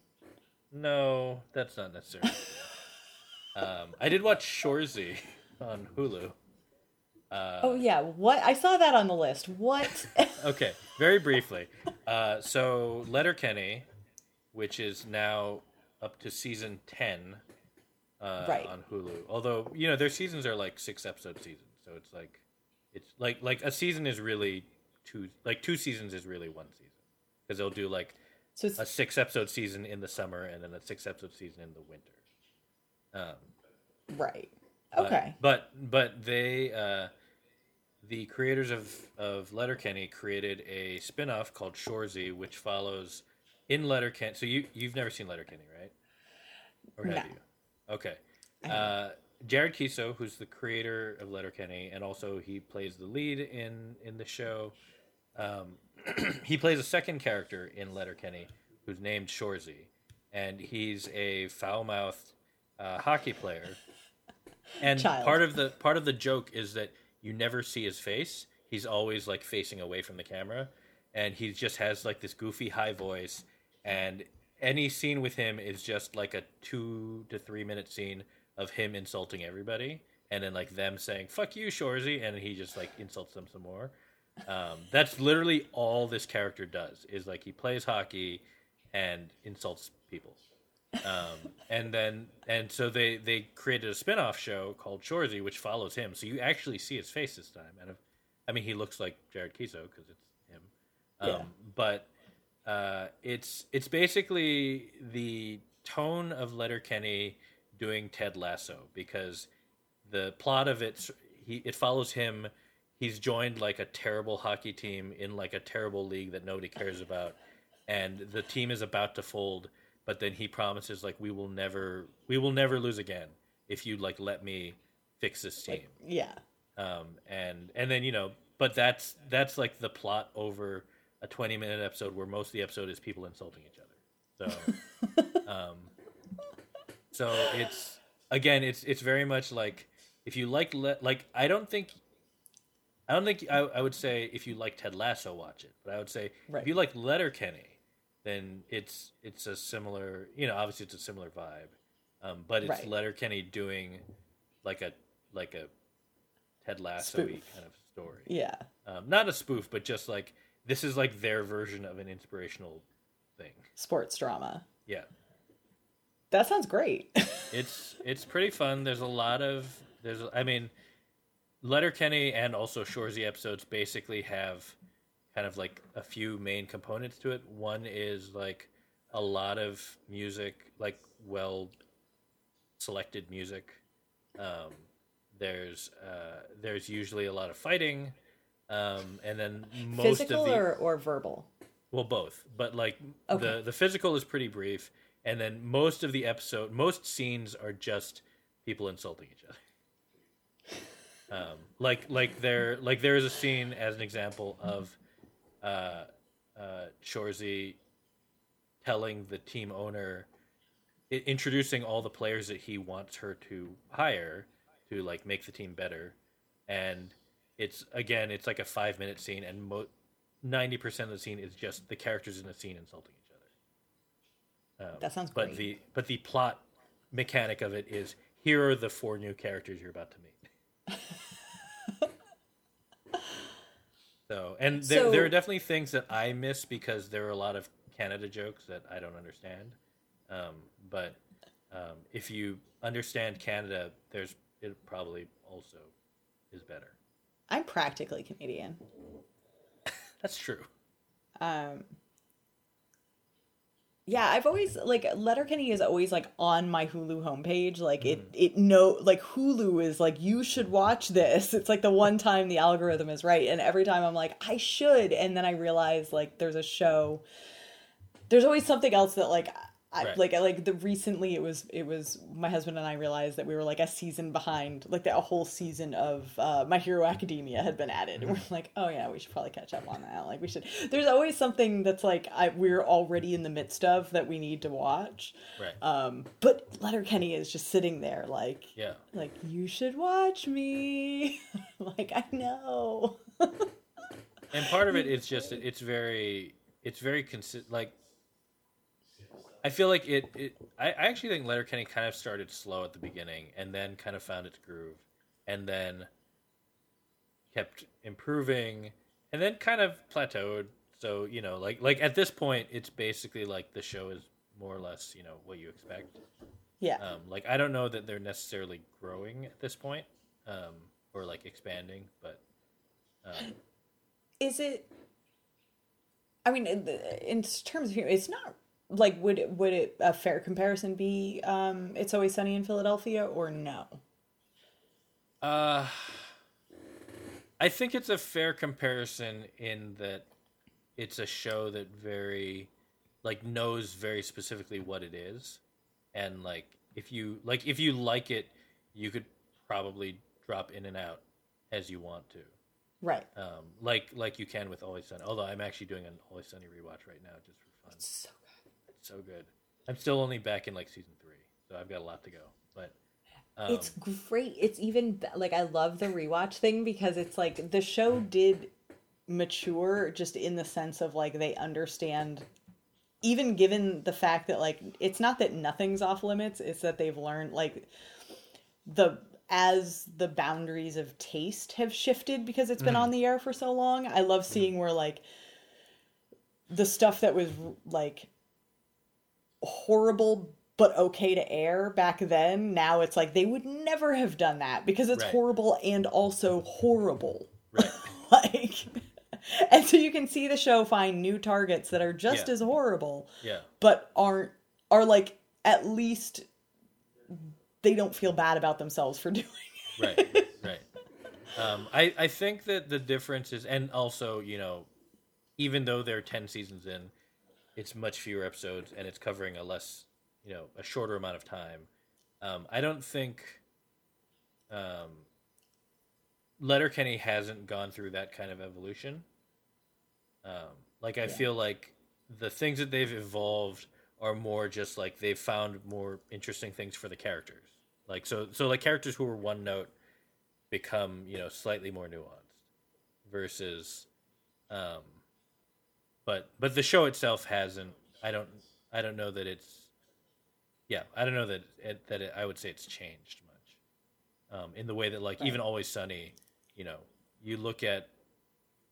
[SPEAKER 2] No, that's not necessary. um, I did watch Shoresy on Hulu. Uh,
[SPEAKER 1] oh yeah, what I saw that on the list. What?
[SPEAKER 2] Okay, very briefly. Uh, so Letterkenny, which is now up to season ten uh,
[SPEAKER 1] Right.
[SPEAKER 2] on Hulu. Although you know their seasons are like six episode seasons, so it's like it's like like a season is really two like two seasons is really one season because they'll do like
[SPEAKER 1] So
[SPEAKER 2] a six episode season in the summer and then a six episode season in the winter. Um,
[SPEAKER 1] right.
[SPEAKER 2] but-
[SPEAKER 1] Okay.
[SPEAKER 2] but but they uh, the creators of of Letterkenny created a spin-off called Shoresy, which follows in Letterkenny. So you you've never seen Letterkenny, right? Or have
[SPEAKER 1] No.
[SPEAKER 2] you? Okay. Uh, Jared Keeso, who's the creator of Letterkenny, and also he plays the lead in in the show. Um, he plays a second character in Letterkenny who's named Shoresy, and he's a foul-mouthed uh, hockey player. And
[SPEAKER 1] Child.
[SPEAKER 2] part of the part of the joke is that you never see his face. He's always like facing away from the camera, and he just has like this goofy high voice. And any scene with him is just like a two to three minute scene of him insulting everybody, and then like them saying "fuck you, Shoresy," and he just like insults them some more. Um, that's literally all this character does. Is like he plays hockey and insults people um, and then and so they they created a spin-off show called Shoresy, which follows him. So you actually see his face this time, and if, I mean he looks like Jared Keeso because it's him. Um,
[SPEAKER 1] Yeah.
[SPEAKER 2] But uh, it's it's basically the tone of Letterkenny doing Ted Lasso because the plot of it he it follows him. He's joined like a terrible hockey team in like a terrible league that nobody cares about, and the team is about to fold. But then he promises like we will never we will never lose again if you like let me fix this team
[SPEAKER 1] Yeah.
[SPEAKER 2] um, and and then you know, but that's that's like the plot over a twenty minute episode where most of the episode is people insulting each other. So, um, so it's again, it's it's very much like if you like le- like I don't think. I don't think I, I would say if you like Ted Lasso, watch it. But I would say
[SPEAKER 1] Right.
[SPEAKER 2] if you like Letterkenny, then it's it's a similar. You know, obviously it's a similar vibe, um, but it's
[SPEAKER 1] Right.
[SPEAKER 2] Letterkenny doing like a like a Ted Lasso kind of story.
[SPEAKER 1] Yeah.
[SPEAKER 2] Um, not a spoof, but just like this is like their version of an inspirational thing.
[SPEAKER 1] Sports drama.
[SPEAKER 2] Yeah,
[SPEAKER 1] That sounds great.
[SPEAKER 2] it's it's pretty fun. There's a lot of there's I mean, Letterkenny and also Shoresy episodes basically have kind of like a few main components to it. One is like a lot of music, like well selected music. Um, there's uh, there's usually a lot of fighting, um, and then most
[SPEAKER 1] Physical
[SPEAKER 2] of the
[SPEAKER 1] or, or verbal?
[SPEAKER 2] well, both, but like
[SPEAKER 1] Okay.
[SPEAKER 2] the the physical is pretty brief, and then most of the episode, most scenes are just people insulting each other. Um, like like there like there is a scene as an example of uh, uh, Shoresy telling the team owner, introducing all the players that he wants her to hire to like make the team better, and it's again it's like a five minute scene, and mo- ninety percent of the scene is just the characters in the scene insulting each other. Um,
[SPEAKER 1] That sounds
[SPEAKER 2] but
[SPEAKER 1] great.
[SPEAKER 2] the but the plot mechanic of it is here are the four new characters you're about to meet. so and there,
[SPEAKER 1] So-
[SPEAKER 2] there are definitely things that I miss because there are a lot of Canada jokes that I don't understand. Um, but um, if you understand Canada, there's it probably also is better.
[SPEAKER 1] I'm practically Canadian.
[SPEAKER 2] That's true.
[SPEAKER 1] Um, yeah, I've always like Letterkenny is always like on my Hulu homepage. Like it, it no like Hulu is like you should watch this. It's like the one time the algorithm is right, and every time I'm like I should, and then I realize like there's a show. There's always something else that like. I,
[SPEAKER 2] Right.
[SPEAKER 1] like like the recently it was it was my husband and I realized that we were like a season behind like that a whole season of uh, My Hero Academia had been added and we're like oh yeah we should probably catch up on that like we should there's always something that's like I, we're already in the midst of that we need to watch
[SPEAKER 2] Right.
[SPEAKER 1] um but Letterkenny is just sitting there like
[SPEAKER 2] yeah.
[SPEAKER 1] like you should watch me like I know
[SPEAKER 2] and part of it is just it's very it's very consistent like i feel like it, it I, I actually think letterkenny kind of started slow at the beginning and then kind of found its groove and then kept improving and then kind of plateaued. So you know like like at this point it's basically like the show is more or less you know what you expect.
[SPEAKER 1] Yeah.
[SPEAKER 2] Um, like i don't know that they're necessarily growing at this point um, or like expanding but um,
[SPEAKER 1] is it I mean, in, in terms of humor, it's not like would it, would it a fair comparison be? Um, it's always sunny in Philadelphia, or no?
[SPEAKER 2] Uh, I think it's a fair comparison in that it's a show that very like knows very specifically what it is, and like if you like if you like it, you could probably drop in and out as you want to.
[SPEAKER 1] Right.
[SPEAKER 2] Um, like like you can with Always Sunny. Although I'm actually doing an Always Sunny rewatch right now just for fun. It's so good. I'm still only back in like season three, so I've got a lot to go. But um,
[SPEAKER 1] it's great. It's even like I love the rewatch thing because it's like the show mm. did mature just in the sense of like they understand even given the fact that like it's not that nothing's off limits, it's that they've learned like the as the boundaries of taste have shifted because it's been mm. on the air for so long. I love mm. seeing where like the stuff that was like horrible but okay to air back then now it's like they would never have done that because it's
[SPEAKER 2] Right.
[SPEAKER 1] horrible and also horrible
[SPEAKER 2] right.
[SPEAKER 1] like and so you can see the show find new targets that are just
[SPEAKER 2] Yeah.
[SPEAKER 1] as horrible
[SPEAKER 2] Yeah.
[SPEAKER 1] but aren't are like at least they don't feel bad about themselves for doing it.
[SPEAKER 2] right right um, I, I think that the difference is and also you know even though they're 10 seasons in it's much fewer episodes and it's covering a less you know a shorter amount of time. Um, i don't think um, letterkenny hasn't gone through that kind of evolution. Um, like i feel like the things that they've evolved are more just like they've found more interesting things for the characters. Like so so like characters who were one note become you know slightly more nuanced versus um but but the show itself hasn't i don't i don't know that it's yeah i don't know that it, that it, i would say it's changed much um in the way that like even always sunny you know you look at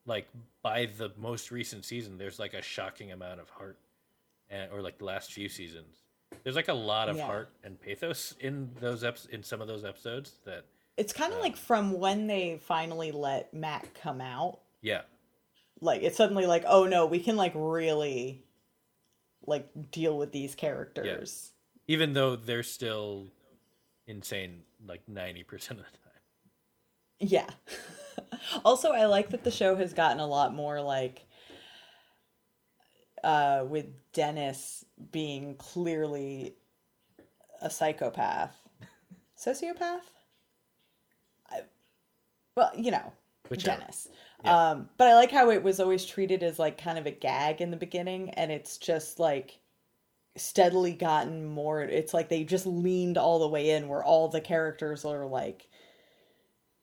[SPEAKER 2] like by the most recent season there's like a shocking amount of heart and or like the last few seasons there's like a lot of
[SPEAKER 1] Yeah.
[SPEAKER 2] heart and pathos in those eps in some of those episodes that
[SPEAKER 1] It's kind of like from when they finally let Matt come out,
[SPEAKER 2] yeah
[SPEAKER 1] like it's suddenly like, oh no, we can like really like deal with these characters.
[SPEAKER 2] even though they're still insane like 90% of the time
[SPEAKER 1] Yeah. also, I like that the show has gotten a lot more like uh with Dennis being clearly a psychopath. Sociopath? I, well, you know,
[SPEAKER 2] Whichever.
[SPEAKER 1] Dennis.
[SPEAKER 2] Yeah.
[SPEAKER 1] Um but I like how it was always treated as like kind of a gag in the beginning and it's just like steadily gotten more it's like they just leaned all the way in where all the characters are like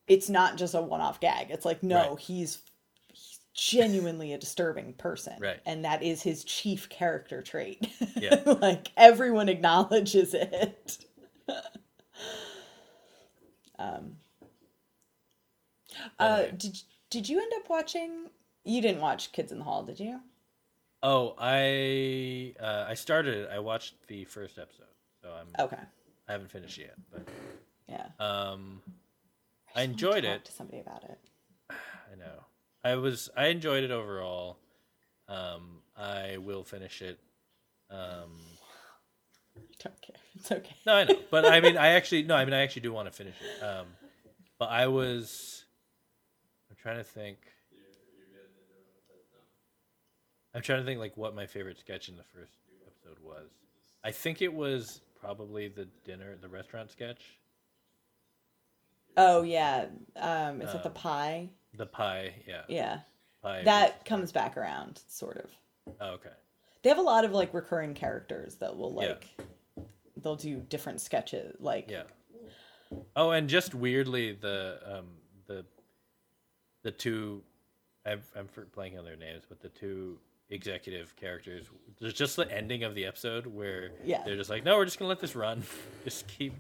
[SPEAKER 1] it's not just a one-off gag it's like no
[SPEAKER 2] Right.
[SPEAKER 1] he's, he's genuinely a disturbing person
[SPEAKER 2] Right.
[SPEAKER 1] and that is his chief character trait
[SPEAKER 2] Yeah.
[SPEAKER 1] like everyone acknowledges it um uh did did you end up watching you didn't watch kids in the hall did you?
[SPEAKER 2] Oh i uh i started it. I watched the first episode so i'm
[SPEAKER 1] okay.
[SPEAKER 2] I haven't finished yet but
[SPEAKER 1] yeah.
[SPEAKER 2] um i
[SPEAKER 1] wanna
[SPEAKER 2] enjoyed it.
[SPEAKER 1] to somebody about it.
[SPEAKER 2] I know. I was i enjoyed it overall. Um i will finish it. Um
[SPEAKER 1] don't care. It's okay.
[SPEAKER 2] No, I know, but I mean, I actually no, I mean, I actually do want to finish it. Um, but I was, trying to think. I'm trying to think like what my favorite sketch in the first episode was. I think it was probably the dinner, the restaurant sketch,
[SPEAKER 1] oh yeah um is it the
[SPEAKER 2] Um,
[SPEAKER 1] pie
[SPEAKER 2] the pie. Yeah,
[SPEAKER 1] yeah
[SPEAKER 2] pie.
[SPEAKER 1] that comes back around sort of
[SPEAKER 2] Oh, okay.
[SPEAKER 1] they have a lot of like recurring characters that will
[SPEAKER 2] Yeah.
[SPEAKER 1] like they'll do different sketches like
[SPEAKER 2] Yeah. Oh, and just weirdly, the um the the two, I'm I'm for- blanking on their names, but the two executive characters. There's just the ending of the episode where
[SPEAKER 1] Yeah.
[SPEAKER 2] they're just like, no, we're just gonna let this run, just keep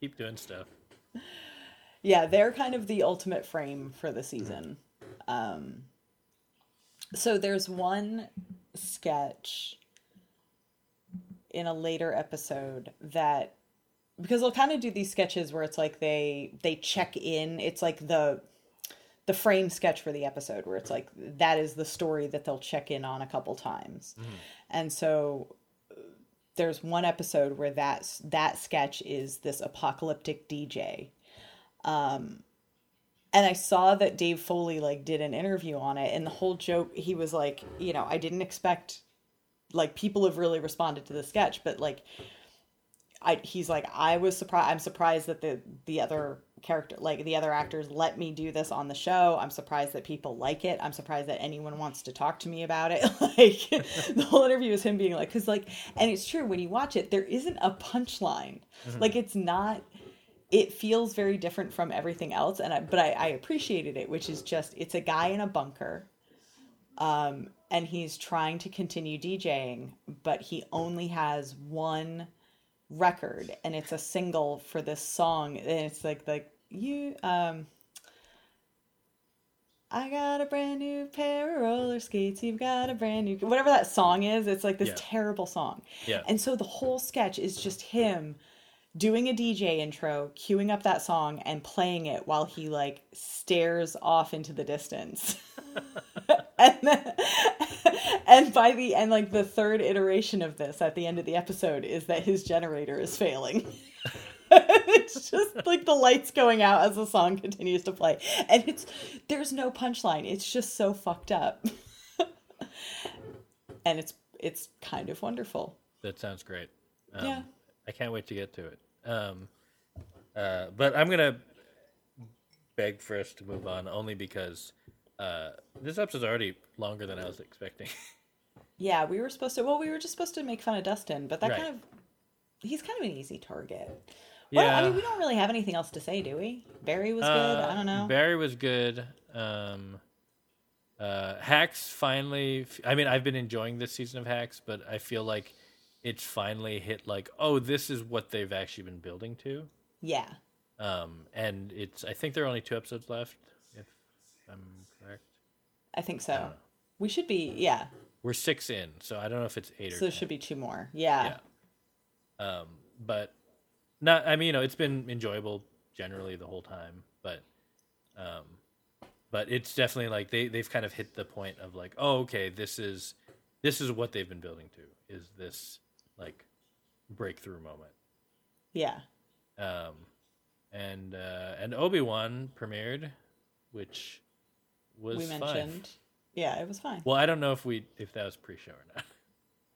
[SPEAKER 2] keep doing stuff.
[SPEAKER 1] yeah they're kind of the ultimate frame for the season um so there's one sketch in a later episode that because they'll kind of do these sketches where it's like they they check in it's like the the frame sketch for the episode where it's like that is the story that they'll check in on a couple times. And so uh, there's one episode where that that sketch is this apocalyptic DJ. Um and I saw that Dave Foley like did an interview on it and the whole joke he was like, you know, I didn't expect like people have really responded to the sketch, but like I he's like I was surprised I'm surprised that the the other character like the other actors let me do this on the show. I'm surprised that people like it. I'm surprised that anyone wants to talk to me about it. like the whole interview is him being like cuz like and it's true when you watch it there isn't a punchline. Like it's not it feels very different from everything else and I, but I, I appreciated it which is just it's a guy in a bunker um, and he's trying to continue DJing, but he only has one record, and it's a single for this song, and it's like like you um. I got a brand new pair of roller skates. You've got a brand new whatever that song is. It's like this
[SPEAKER 2] Yeah.
[SPEAKER 1] terrible song.
[SPEAKER 2] Yeah.
[SPEAKER 1] And so the whole sketch is just him doing a DJ intro, queuing up that song and playing it while he like stares off into the distance. and then, and by the end like the third iteration of this at the end of the episode is that his generator is failing. it's just like the lights going out as the song continues to play. And it's there's no punchline. It's just so fucked up. and it's it's kind of wonderful.
[SPEAKER 2] That sounds great. Um,
[SPEAKER 1] Yeah.
[SPEAKER 2] I can't wait to get to it. Um, uh, but I'm gonna beg for us to move on only because uh, this episode's already longer than I was expecting.
[SPEAKER 1] Yeah, we were supposed to. Well, we were just supposed to make fun of Dustin, but that
[SPEAKER 2] Right.
[SPEAKER 1] kind of he's kind of an easy target. Well, I mean, we don't really have anything else to say, do we? Barry was good.
[SPEAKER 2] Uh,
[SPEAKER 1] I don't know.
[SPEAKER 2] Barry was good. Um, uh, Hacks finally. I mean, I've been enjoying this season of Hacks, but I feel like it's finally hit like, oh, this is what they've actually been building to.
[SPEAKER 1] yeah,
[SPEAKER 2] Um, and it's. I think there are only two episodes left, if I'm correct.
[SPEAKER 1] I think so.
[SPEAKER 2] know.
[SPEAKER 1] we should be. Yeah,
[SPEAKER 2] We're six in, so I don't know if it's eight or.
[SPEAKER 1] so there
[SPEAKER 2] 10.
[SPEAKER 1] should be two more. Yeah.
[SPEAKER 2] Yeah. Um, but not. I mean, you know, it's been enjoyable generally the whole time, but um, but it's definitely like they they've kind of hit the point of like, oh, okay, this is this is what they've been building to. Is this like breakthrough moment?
[SPEAKER 1] yeah.
[SPEAKER 2] Um, and uh, and Obi Wan premiered, which was
[SPEAKER 1] We
[SPEAKER 2] fine.
[SPEAKER 1] mentioned. Yeah, it was fine.
[SPEAKER 2] Well, I don't know if we if that was pre-show or not.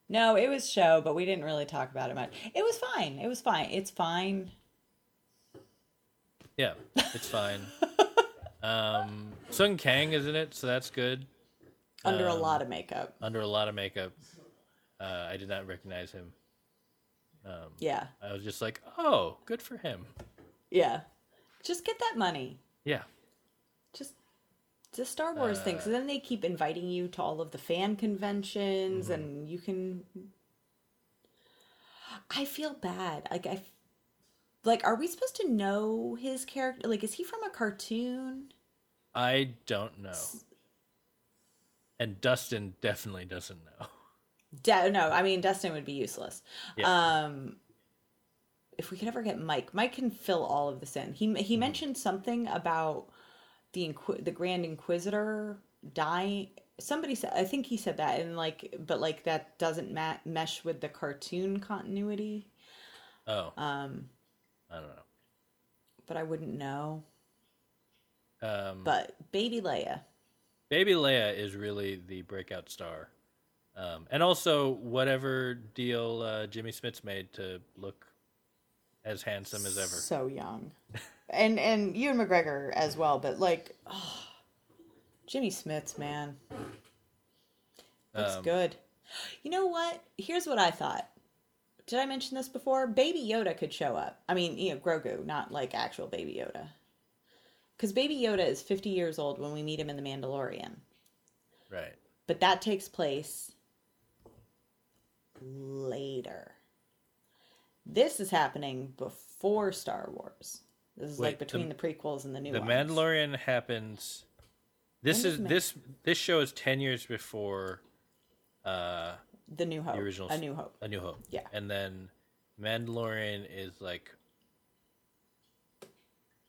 [SPEAKER 1] No, it was show, but we didn't really talk about it much. It was fine. It was fine. It's fine.
[SPEAKER 2] Yeah, it's fine. um, Sung Kang is in it, so that's good.
[SPEAKER 1] Under a
[SPEAKER 2] Um,
[SPEAKER 1] lot of makeup.
[SPEAKER 2] Under a lot of makeup, uh, I did not recognize him. Um,
[SPEAKER 1] Yeah.
[SPEAKER 2] I was just like, oh, good for him.
[SPEAKER 1] Yeah. Just get that money.
[SPEAKER 2] Yeah,
[SPEAKER 1] the Star Wars thing. So uh, then they keep inviting you to all of the fan conventions, mm-hmm. and you can. I feel bad. Like I, like, are we supposed to know his character? Like, is he from a cartoon?
[SPEAKER 2] I don't know. And Dustin definitely doesn't know.
[SPEAKER 1] Da- no, I mean Dustin would be useless.
[SPEAKER 2] Yeah.
[SPEAKER 1] Um, if we could ever get Mike, Mike can fill all of this in. He he mm-hmm. mentioned something about the Inqui- the Grand Inquisitor dying. Somebody said, I think he said that, and like, but like that doesn't ma- mesh with the cartoon continuity.
[SPEAKER 2] Oh,
[SPEAKER 1] Um,
[SPEAKER 2] I don't know.
[SPEAKER 1] but I wouldn't know.
[SPEAKER 2] Um,
[SPEAKER 1] But Baby Leia,
[SPEAKER 2] Baby Leia is really the breakout star. Um, and also, whatever deal uh, Jimmy Smits made to look as handsome as ever.
[SPEAKER 1] so young, and and Ewan McGregor as well. But like, oh, Jimmy Smits, man, looks
[SPEAKER 2] Um,
[SPEAKER 1] good. You know what? Here's what I thought. Did I mention this before? Baby Yoda could show up. I mean, you know, Grogu, not like actual Baby Yoda. Because Baby Yoda is 50 years old when we meet him in The Mandalorian.
[SPEAKER 2] Right.
[SPEAKER 1] But that takes place later. This is happening before Star Wars. This is
[SPEAKER 2] Wait,
[SPEAKER 1] like between
[SPEAKER 2] the-
[SPEAKER 1] the, prequels and the new
[SPEAKER 2] The
[SPEAKER 1] ones.
[SPEAKER 2] Mandalorian happens. This
[SPEAKER 1] When
[SPEAKER 2] is this this show is ten years before uh,
[SPEAKER 1] The New Hope.
[SPEAKER 2] the original
[SPEAKER 1] A New Hope.
[SPEAKER 2] A New Hope.
[SPEAKER 1] Yeah.
[SPEAKER 2] and then Mandalorian is like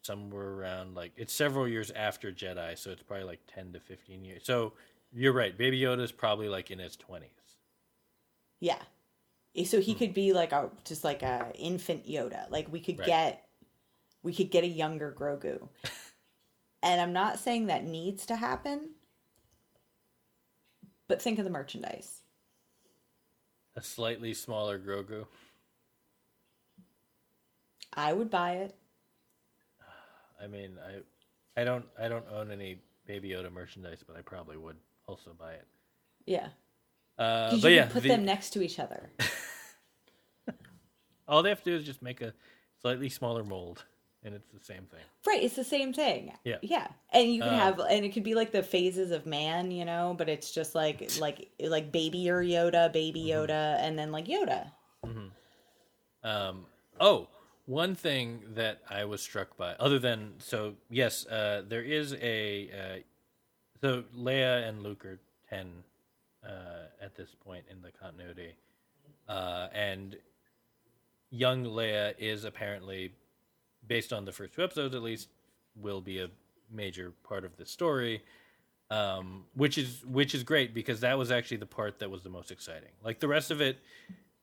[SPEAKER 2] somewhere around like it's several years after Jedi, so it's probably like ten to fifteen years. So you're right. Baby Yoda is probably like in his twenties.
[SPEAKER 1] Yeah. So he could be like a just like a infant Yoda. Like we could
[SPEAKER 2] Right.
[SPEAKER 1] get we could get a younger Grogu. and I'm not saying that needs to happen. But think of the merchandise.
[SPEAKER 2] A slightly smaller Grogu.
[SPEAKER 1] I would buy it.
[SPEAKER 2] I mean, I, I don't, I don't own any Baby Yoda merchandise, but I probably would also buy it.
[SPEAKER 1] Yeah.
[SPEAKER 2] Uh, but yeah,
[SPEAKER 1] put
[SPEAKER 2] the-
[SPEAKER 1] them next to each other.
[SPEAKER 2] all they have to do is just make a slightly smaller mold, and it's the same thing.
[SPEAKER 1] Right, it's the same thing.
[SPEAKER 2] Yeah.
[SPEAKER 1] Yeah. And you can
[SPEAKER 2] Uh,
[SPEAKER 1] have and it could be like the phases of man, you know, but it's just like like like baby or Yoda, baby
[SPEAKER 2] Mm-hmm.
[SPEAKER 1] Yoda, and then like Yoda.
[SPEAKER 2] Um, oh, one thing that I was struck by, other than so, yes, uh, there is a uh, so Leia and Luke are ten uh, at this point in the continuity, uh, and young Leia is apparently, based on the first two episodes at least, will be a major part of the story. Um, which is which is great because that was actually the part that was the most exciting. Like the rest of it,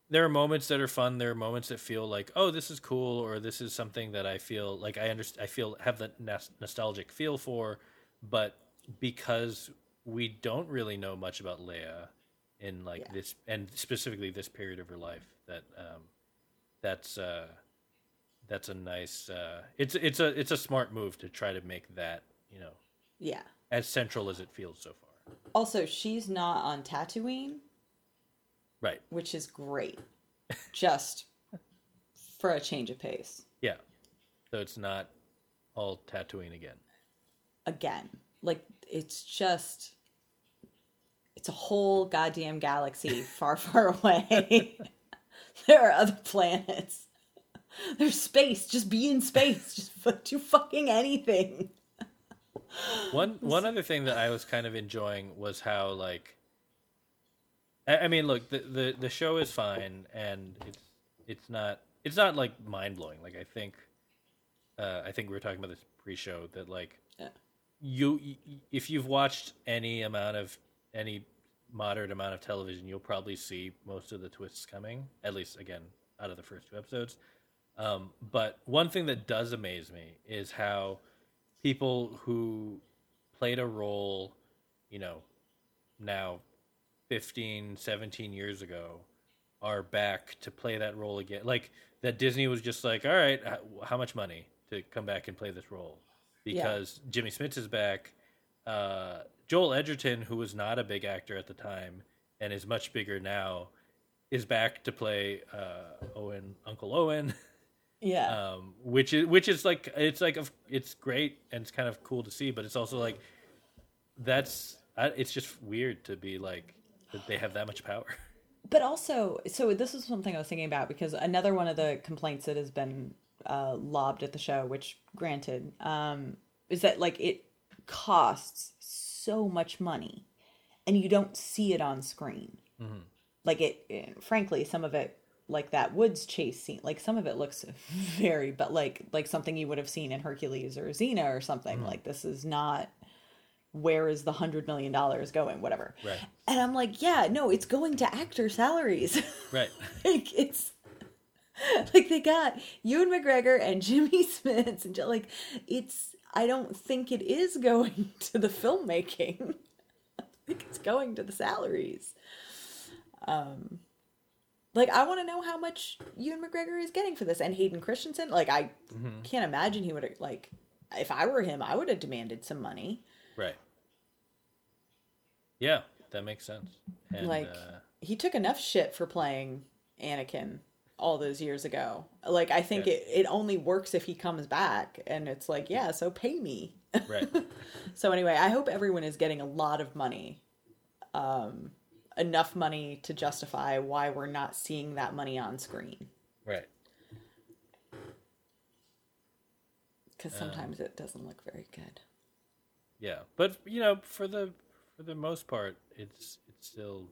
[SPEAKER 2] there are moments that are fun. There are moments that feel like, oh, this is cool, or this is something that I feel like I understand. I feel have the nos- nostalgic feel for, but because we don't really know much about Leia in like
[SPEAKER 1] Yeah.
[SPEAKER 2] this, and specifically this period of her life, that um, that's uh, that's a nice. Uh, it's it's a it's a smart move to try to make that you know
[SPEAKER 1] Yeah.
[SPEAKER 2] as central as it feels so far.
[SPEAKER 1] Also, she's not on Tatooine,
[SPEAKER 2] Right.
[SPEAKER 1] which is great. Just for a change of pace.
[SPEAKER 2] Yeah. So it's not all Tatooine again.
[SPEAKER 1] Again. Like it's just it's a whole goddamn galaxy far, far away. there are other planets. There's space. Just be in space. Just do fucking anything.
[SPEAKER 2] One one other thing that I was kind of enjoying was how like I, I mean, look, the, the the show is fine and it's it's not it's not like mind blowing. Like I think uh, I think we were talking about this pre-show that like
[SPEAKER 1] Yeah.
[SPEAKER 2] you if you've watched any amount of any moderate amount of television, you'll probably see most of the twists coming. At least again, out of the first two episodes. Um, but one thing that does amaze me is how people who played a role, you know, now 15, 17 years ago are back to play that role again. Like that Disney was just like, all right, how much money to come back and play this role? Because Jimmy Smits is back. Uh, Joel Edgerton, who was not a big actor at the time and is much bigger now, is back to play uh, Owen, Uncle Owen.
[SPEAKER 1] Yeah.
[SPEAKER 2] um, which is which is like it's like a, it's great and it's kind of cool to see, but it's also like that's it's just weird to be like that they have that much power.
[SPEAKER 1] but also so this is something i was thinking about because another one of the complaints that has been uh, lobbed at the show which granted um, is that like it costs so much money and you don't see it on screen like it, it- frankly some of it like that woods chase scene like some of it looks very but like like something you would have seen in hercules or xena or something like this is not where is the hundred million dollars going whatever
[SPEAKER 2] Right.
[SPEAKER 1] and i'm like yeah no it's going to actor salaries
[SPEAKER 2] Right.
[SPEAKER 1] like it's like they got Ewan McGregor and Jimmy Smits and like it's I don't think it is going to the filmmaking. I think it's going to the salaries. Um like I want to know how much Ewan McGregor is getting for this and Hayden Christensen. Like I can't imagine he would have like if I were him, I would have demanded some money.
[SPEAKER 2] Right. Yeah, that makes sense. And,
[SPEAKER 1] like
[SPEAKER 2] uh,
[SPEAKER 1] he took enough shit for playing Anakin all those years ago. Like I think
[SPEAKER 2] Yeah.
[SPEAKER 1] it, it only works if he comes back and it's like, yeah, so pay me.
[SPEAKER 2] right.
[SPEAKER 1] so anyway, I hope everyone is getting a lot of money. Um enough money to justify why we're not seeing that money on screen
[SPEAKER 2] Right.
[SPEAKER 1] cuz sometimes it doesn't look very good.
[SPEAKER 2] Yeah, but you know, for the for the most part, it's it's still.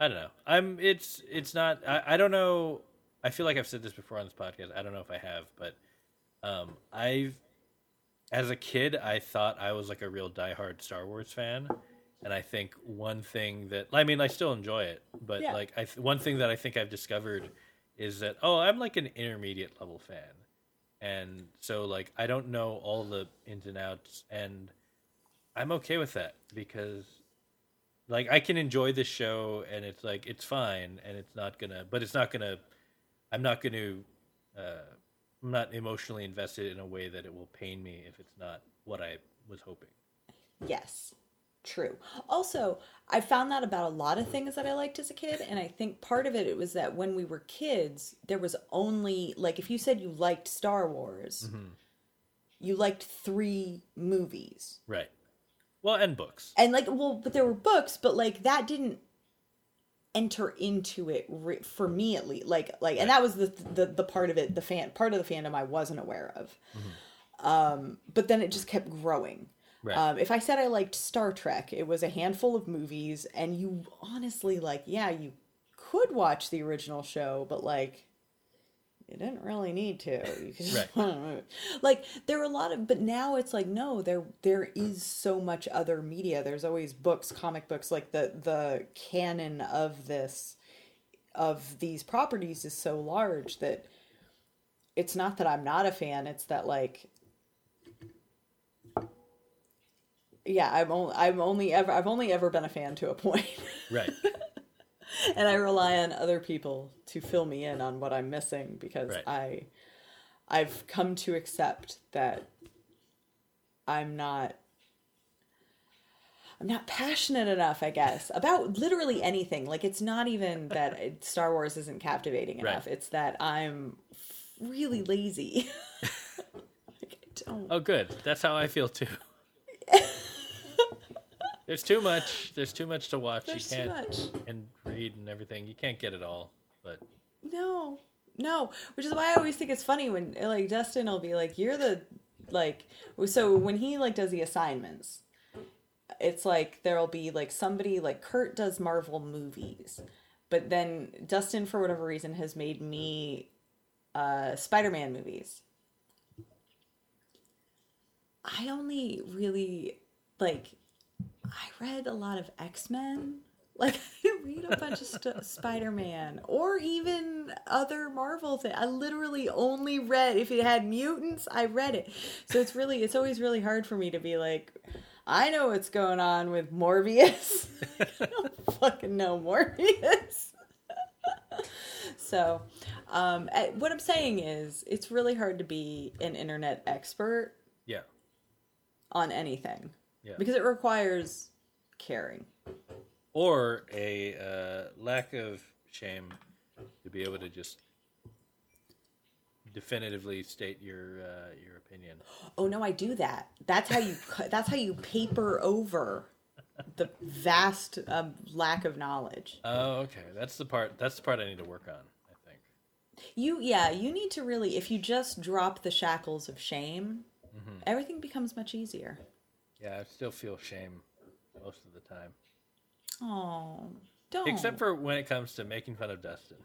[SPEAKER 2] I don't know. I'm. It's it's not. I, I don't know. I feel like I've said this before on this podcast. I don't know if I have, but Um, I've as a kid, I thought I was like a real diehard Star Wars fan, and I think one thing that I mean, I still enjoy it, but
[SPEAKER 1] Yeah.
[SPEAKER 2] like I th- one thing that I think I've discovered is that oh, I'm like an intermediate level fan, and so like I don't know all the ins and outs, and I'm okay with that because like I can enjoy this show, and it's like it's fine, and it's not gonna, but it's not gonna, I'm not gonna. Uh, I'm not emotionally invested in a way that it will pain me if it's not what I was hoping.
[SPEAKER 1] Yes, true. Also, I found that about a lot of things that I liked as a kid, and I think part of it, it was that when we were kids, there was only like if you said you liked Star Wars, you liked three movies,
[SPEAKER 2] Right. Well, and books.
[SPEAKER 1] and like well, but there were books, but like that didn't enter into it re- for me at least like like and that was the, the the part of it the fan part of the fandom i wasn't aware of um but then it just kept growing
[SPEAKER 2] Right.
[SPEAKER 1] um if i said i liked star trek it was a handful of movies and you honestly like yeah you could watch the original show but like you didn't really need to you could just
[SPEAKER 2] Right.
[SPEAKER 1] like there were a lot of but now it's like no there there is so much other media there's always books comic books like the the canon of this of these properties is so large that it's not that i'm not a fan it's that like yeah i'm only i'm only ever i've only ever been a fan to a point
[SPEAKER 2] right.
[SPEAKER 1] and I rely on other people to fill me in on what I'm missing because
[SPEAKER 2] Right.
[SPEAKER 1] I I've come to accept that I'm not I'm not passionate enough, I guess, about literally anything. Like it's not even that it- Star Wars isn't captivating
[SPEAKER 2] Right.
[SPEAKER 1] enough. It's that I'm really lazy. like, I don't.
[SPEAKER 2] Oh, good. That's how I feel too. There's too much. There's too much to watch.
[SPEAKER 1] There's
[SPEAKER 2] you
[SPEAKER 1] too
[SPEAKER 2] can't
[SPEAKER 1] much.
[SPEAKER 2] and read and everything. You can't get it all. But
[SPEAKER 1] No, no. Which is why I always think it's funny when like Dustin will be like, "You're the like." So when he like does the assignments, it's like there'll be like somebody like Kurt does Marvel movies, but then Dustin for whatever reason has made me uh Spider-Man movies. I only really like I read a lot of X Men. Like I read a bunch of st- Spider Man or even other Marvel things. I literally only read if it had mutants. I read it. So it's really it's always really hard for me to be like, I know what's going on with Morbius. I don't fucking know Morbius. so, um, eh, what I'm saying is, it's really hard to be an internet expert
[SPEAKER 2] yeah.
[SPEAKER 1] on anything
[SPEAKER 2] Yeah.
[SPEAKER 1] because it requires caring.
[SPEAKER 2] Or a uh, lack of shame to be able to just definitively state your uh, your opinion.
[SPEAKER 1] Oh no, I do that. That's how you. That's how you paper over the vast um, lack of knowledge.
[SPEAKER 2] Oh, okay. That's the part. That's the part I need to work on. I think.
[SPEAKER 1] You, yeah, you need to really. If you just drop the shackles of shame, everything becomes much easier.
[SPEAKER 2] Yeah, I still feel shame most of the time,
[SPEAKER 1] Oh, don't.
[SPEAKER 2] except for when it comes to making fun of Dustin.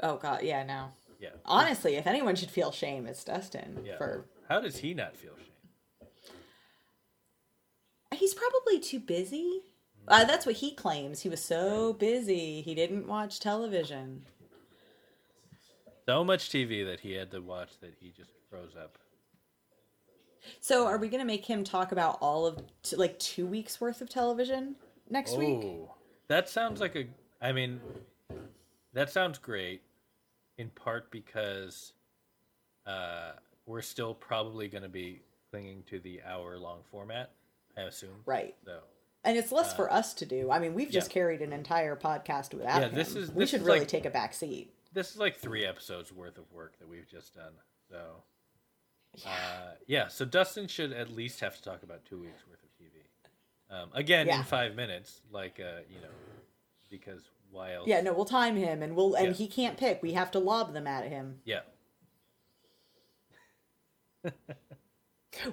[SPEAKER 1] Oh god, yeah, no.
[SPEAKER 2] Yeah.
[SPEAKER 1] Honestly, if anyone should feel shame, it's Dustin.
[SPEAKER 2] Yeah.
[SPEAKER 1] For
[SPEAKER 2] How does he not feel shame?
[SPEAKER 1] he's probably too busy. Uh, that's what he claims. He was so busy he didn't watch television.
[SPEAKER 2] So much TV that he had to watch that he just froze up.
[SPEAKER 1] So, are we going to make him talk about all of t- like two weeks worth of television next week?
[SPEAKER 2] Oh, that sounds like a. I mean, that sounds great. In part because uh, we're still probably going to be clinging to the hour-long format. I assume.
[SPEAKER 1] Right.
[SPEAKER 2] So
[SPEAKER 1] And it's less for us to do. I mean, we've just
[SPEAKER 2] yeah.
[SPEAKER 1] carried an entire podcast without
[SPEAKER 2] Yeah,
[SPEAKER 1] him.
[SPEAKER 2] this is-
[SPEAKER 1] we should really
[SPEAKER 2] like-
[SPEAKER 1] take a back seat.
[SPEAKER 2] this is like three episodes worth of work that we've just done. So. Uh, yeah, so Dustin should at least have to talk about two weeks worth of TV. Um, again,
[SPEAKER 1] Yeah.
[SPEAKER 2] in five minutes, like uh, you know, because why else?
[SPEAKER 1] Yeah, no, we'll time him, and we'll and
[SPEAKER 2] Yeah.
[SPEAKER 1] he can't pick. We have to lob them at him.
[SPEAKER 2] Yeah.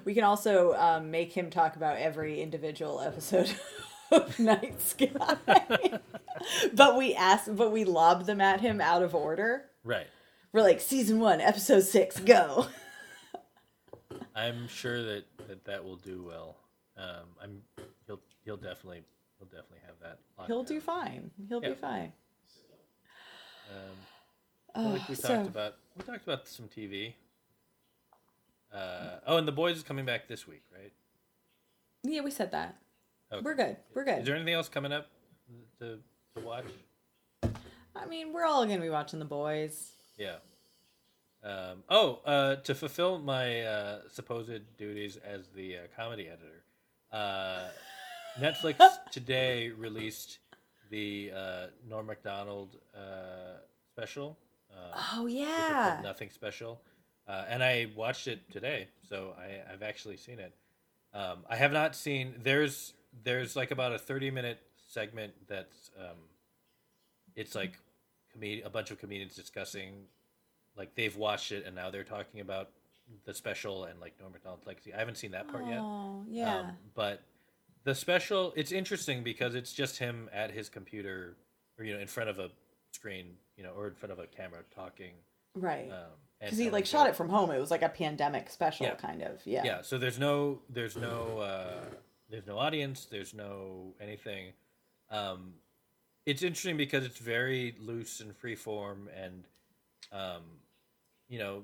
[SPEAKER 1] We can also um, make him talk about every individual episode of Night Sky. but we ask, but we lob them at him out of order.
[SPEAKER 2] Right.
[SPEAKER 1] We're like, season one, episode six, go.
[SPEAKER 2] I'm sure that, that that will do well. Um, I'm he'll he'll definitely he'll definitely have that.
[SPEAKER 1] He'll do fine. He'll
[SPEAKER 2] Yeah.
[SPEAKER 1] be fine.
[SPEAKER 2] Um,
[SPEAKER 1] Oh,
[SPEAKER 2] like we
[SPEAKER 1] so-
[SPEAKER 2] talked about, we talked about some TV. Uh, oh, and the boys is coming back this week, right?
[SPEAKER 1] Yeah, we said that.
[SPEAKER 2] Okay.
[SPEAKER 1] We're good. We're good.
[SPEAKER 2] Is there anything else coming up to to watch?
[SPEAKER 1] I mean, we're all gonna be watching the boys.
[SPEAKER 2] Yeah. Um, oh, uh, to fulfill my uh, supposed duties as the uh, comedy editor, uh, Netflix today released the uh, Norm Macdonald uh, special. Uh,
[SPEAKER 1] Oh
[SPEAKER 2] which is called
[SPEAKER 1] yeah.
[SPEAKER 2] Nothing Special, uh, and I watched it today, so I, I've actually seen it. Um, I have not seen. There's there's like about a thirty minute segment that's um, it's like a bunch of comedians discussing like they've watched it and now they're talking about the special and like Norm Macdonald's legacy. I haven't seen that part yet.
[SPEAKER 1] Oh yeah.
[SPEAKER 2] Um, but the special, it's interesting because it's just him at his computer, or you know, in front of a screen, you know, or in front of a camera talking.
[SPEAKER 1] right.
[SPEAKER 2] Um, and
[SPEAKER 1] Because he like shot it from home. It was like a pandemic special,
[SPEAKER 2] Yeah.
[SPEAKER 1] kind of. Yeah.
[SPEAKER 2] Yeah. So there's no, there's no, uh, there's no audience. There's no anything. Um, it's interesting because it's very loose and free form, and um, you know,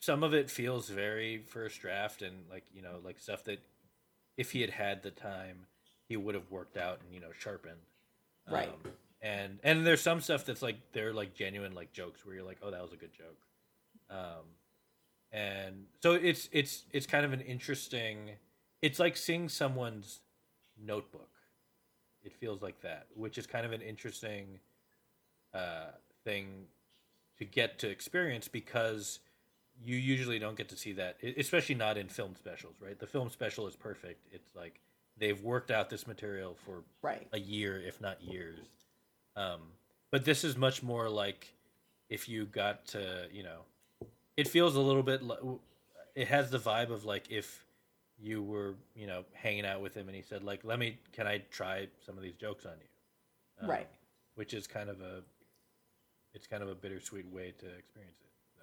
[SPEAKER 2] some of it feels very first draft and like you know like stuff that if he had had the time he would have worked out and you know sharpened.
[SPEAKER 1] Right.
[SPEAKER 2] um, and and there's some stuff that's like they're like genuine like jokes where you're like oh that was a good joke. Um and so it's it's it's kind of an interesting it's like seeing someone's notebook. It feels like that which is kind of an interesting uh thing to get to experience because you usually don't get to see that especially not in film specials right the film special is perfect it's like they've worked out this material for
[SPEAKER 1] Right.
[SPEAKER 2] a year if not years um, but this is much more like if you got to you know it feels a little bit like it has the vibe of like if you were you know hanging out with him and he said like let me can i try some of these jokes on you Um,
[SPEAKER 1] Right.
[SPEAKER 2] which is kind of a it's kind of a bittersweet way to experience it so.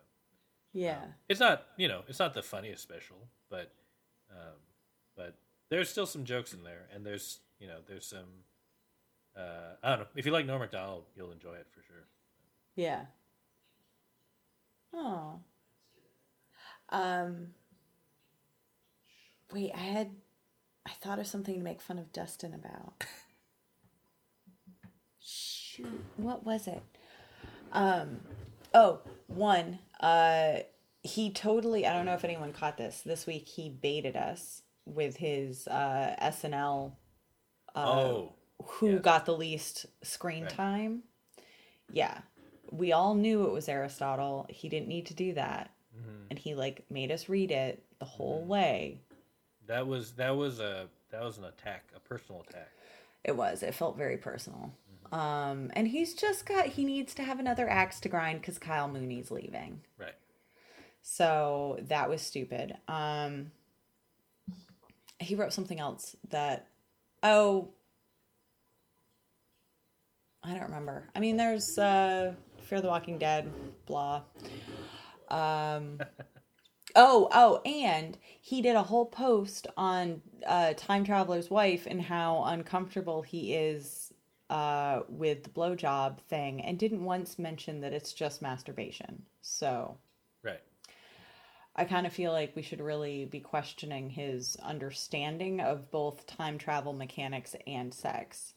[SPEAKER 1] Yeah.
[SPEAKER 2] it's not you know it's not the funniest special but um, but there's still some jokes in there and there's you know there's some uh, i don't know if you like norm macdonald you'll enjoy it for sure
[SPEAKER 1] Yeah. Oh. Um. Wait, I had. I thought of something to make fun of Dustin about. Shoot, what was it? Um. Oh, one. Uh, he totally. I don't know if anyone caught this. This week he baited us with his uh SNL.
[SPEAKER 2] oh
[SPEAKER 1] Who
[SPEAKER 2] Yes.
[SPEAKER 1] got the least screen
[SPEAKER 2] Right.
[SPEAKER 1] time? Yeah, we all knew it was Aristotle. He didn't need to do that,
[SPEAKER 2] mhm.
[SPEAKER 1] and he like made us read it the whole
[SPEAKER 2] Mhm.
[SPEAKER 1] way.
[SPEAKER 2] that was that was a that was an attack a personal attack
[SPEAKER 1] It was. It felt very personal. Um, and he's just got. He needs to have another axe to grind because Kyle Mooney's leaving.
[SPEAKER 2] right
[SPEAKER 1] So that was stupid. Um, he wrote something else that, oh, I don't remember. I mean, there's uh, Fear the Walking Dead, blah. Um, oh, oh, and he did a whole post on uh, Time Traveler's Wife and how uncomfortable he is uh, with the blowjob thing, and didn't once mention that it's just masturbation. So.
[SPEAKER 2] right
[SPEAKER 1] I kind of feel like we should really be questioning his understanding of both time travel mechanics and sex.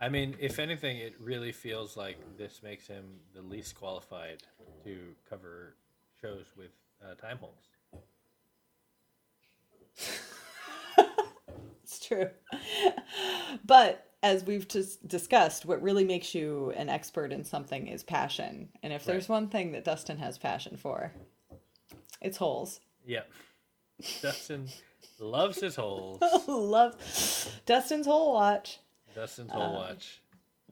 [SPEAKER 2] i mean if anything it really feels like this makes him the least qualified to cover shows with uh, time holes
[SPEAKER 1] It's true. but as we've just discussed, what really makes you an expert in something is passion. And if there's
[SPEAKER 2] Right.
[SPEAKER 1] one thing that Dustin has passion for, it's holes.
[SPEAKER 2] Yep. dustin loves his holes
[SPEAKER 1] Love Dustin's hole watch.
[SPEAKER 2] dustin's hole
[SPEAKER 1] Uh,
[SPEAKER 2] watch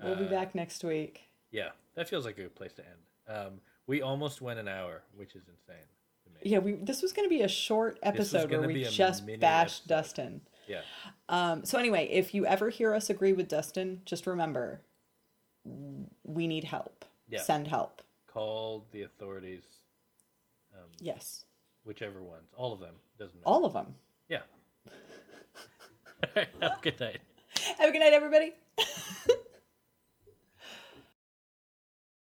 [SPEAKER 1] We'll be
[SPEAKER 2] Uh,
[SPEAKER 1] back next week.
[SPEAKER 2] Yeah, that feels like a good place to end. Um, we almost went an hour, which is insane to me.
[SPEAKER 1] Yeah, we this was going to be a short episode where we just bashed
[SPEAKER 2] episode.
[SPEAKER 1] Dustin.
[SPEAKER 2] Yeah,
[SPEAKER 1] Um, so anyway, if you ever hear us agree with Dustin, just remember we need help.
[SPEAKER 2] Yeah.
[SPEAKER 1] Send help.
[SPEAKER 2] call the authorities. Um,
[SPEAKER 1] Yes.
[SPEAKER 2] whichever ones, all of them doesn't matter.
[SPEAKER 1] All of them.
[SPEAKER 2] Yeah. Have a good night.
[SPEAKER 1] Have a good night, everybody.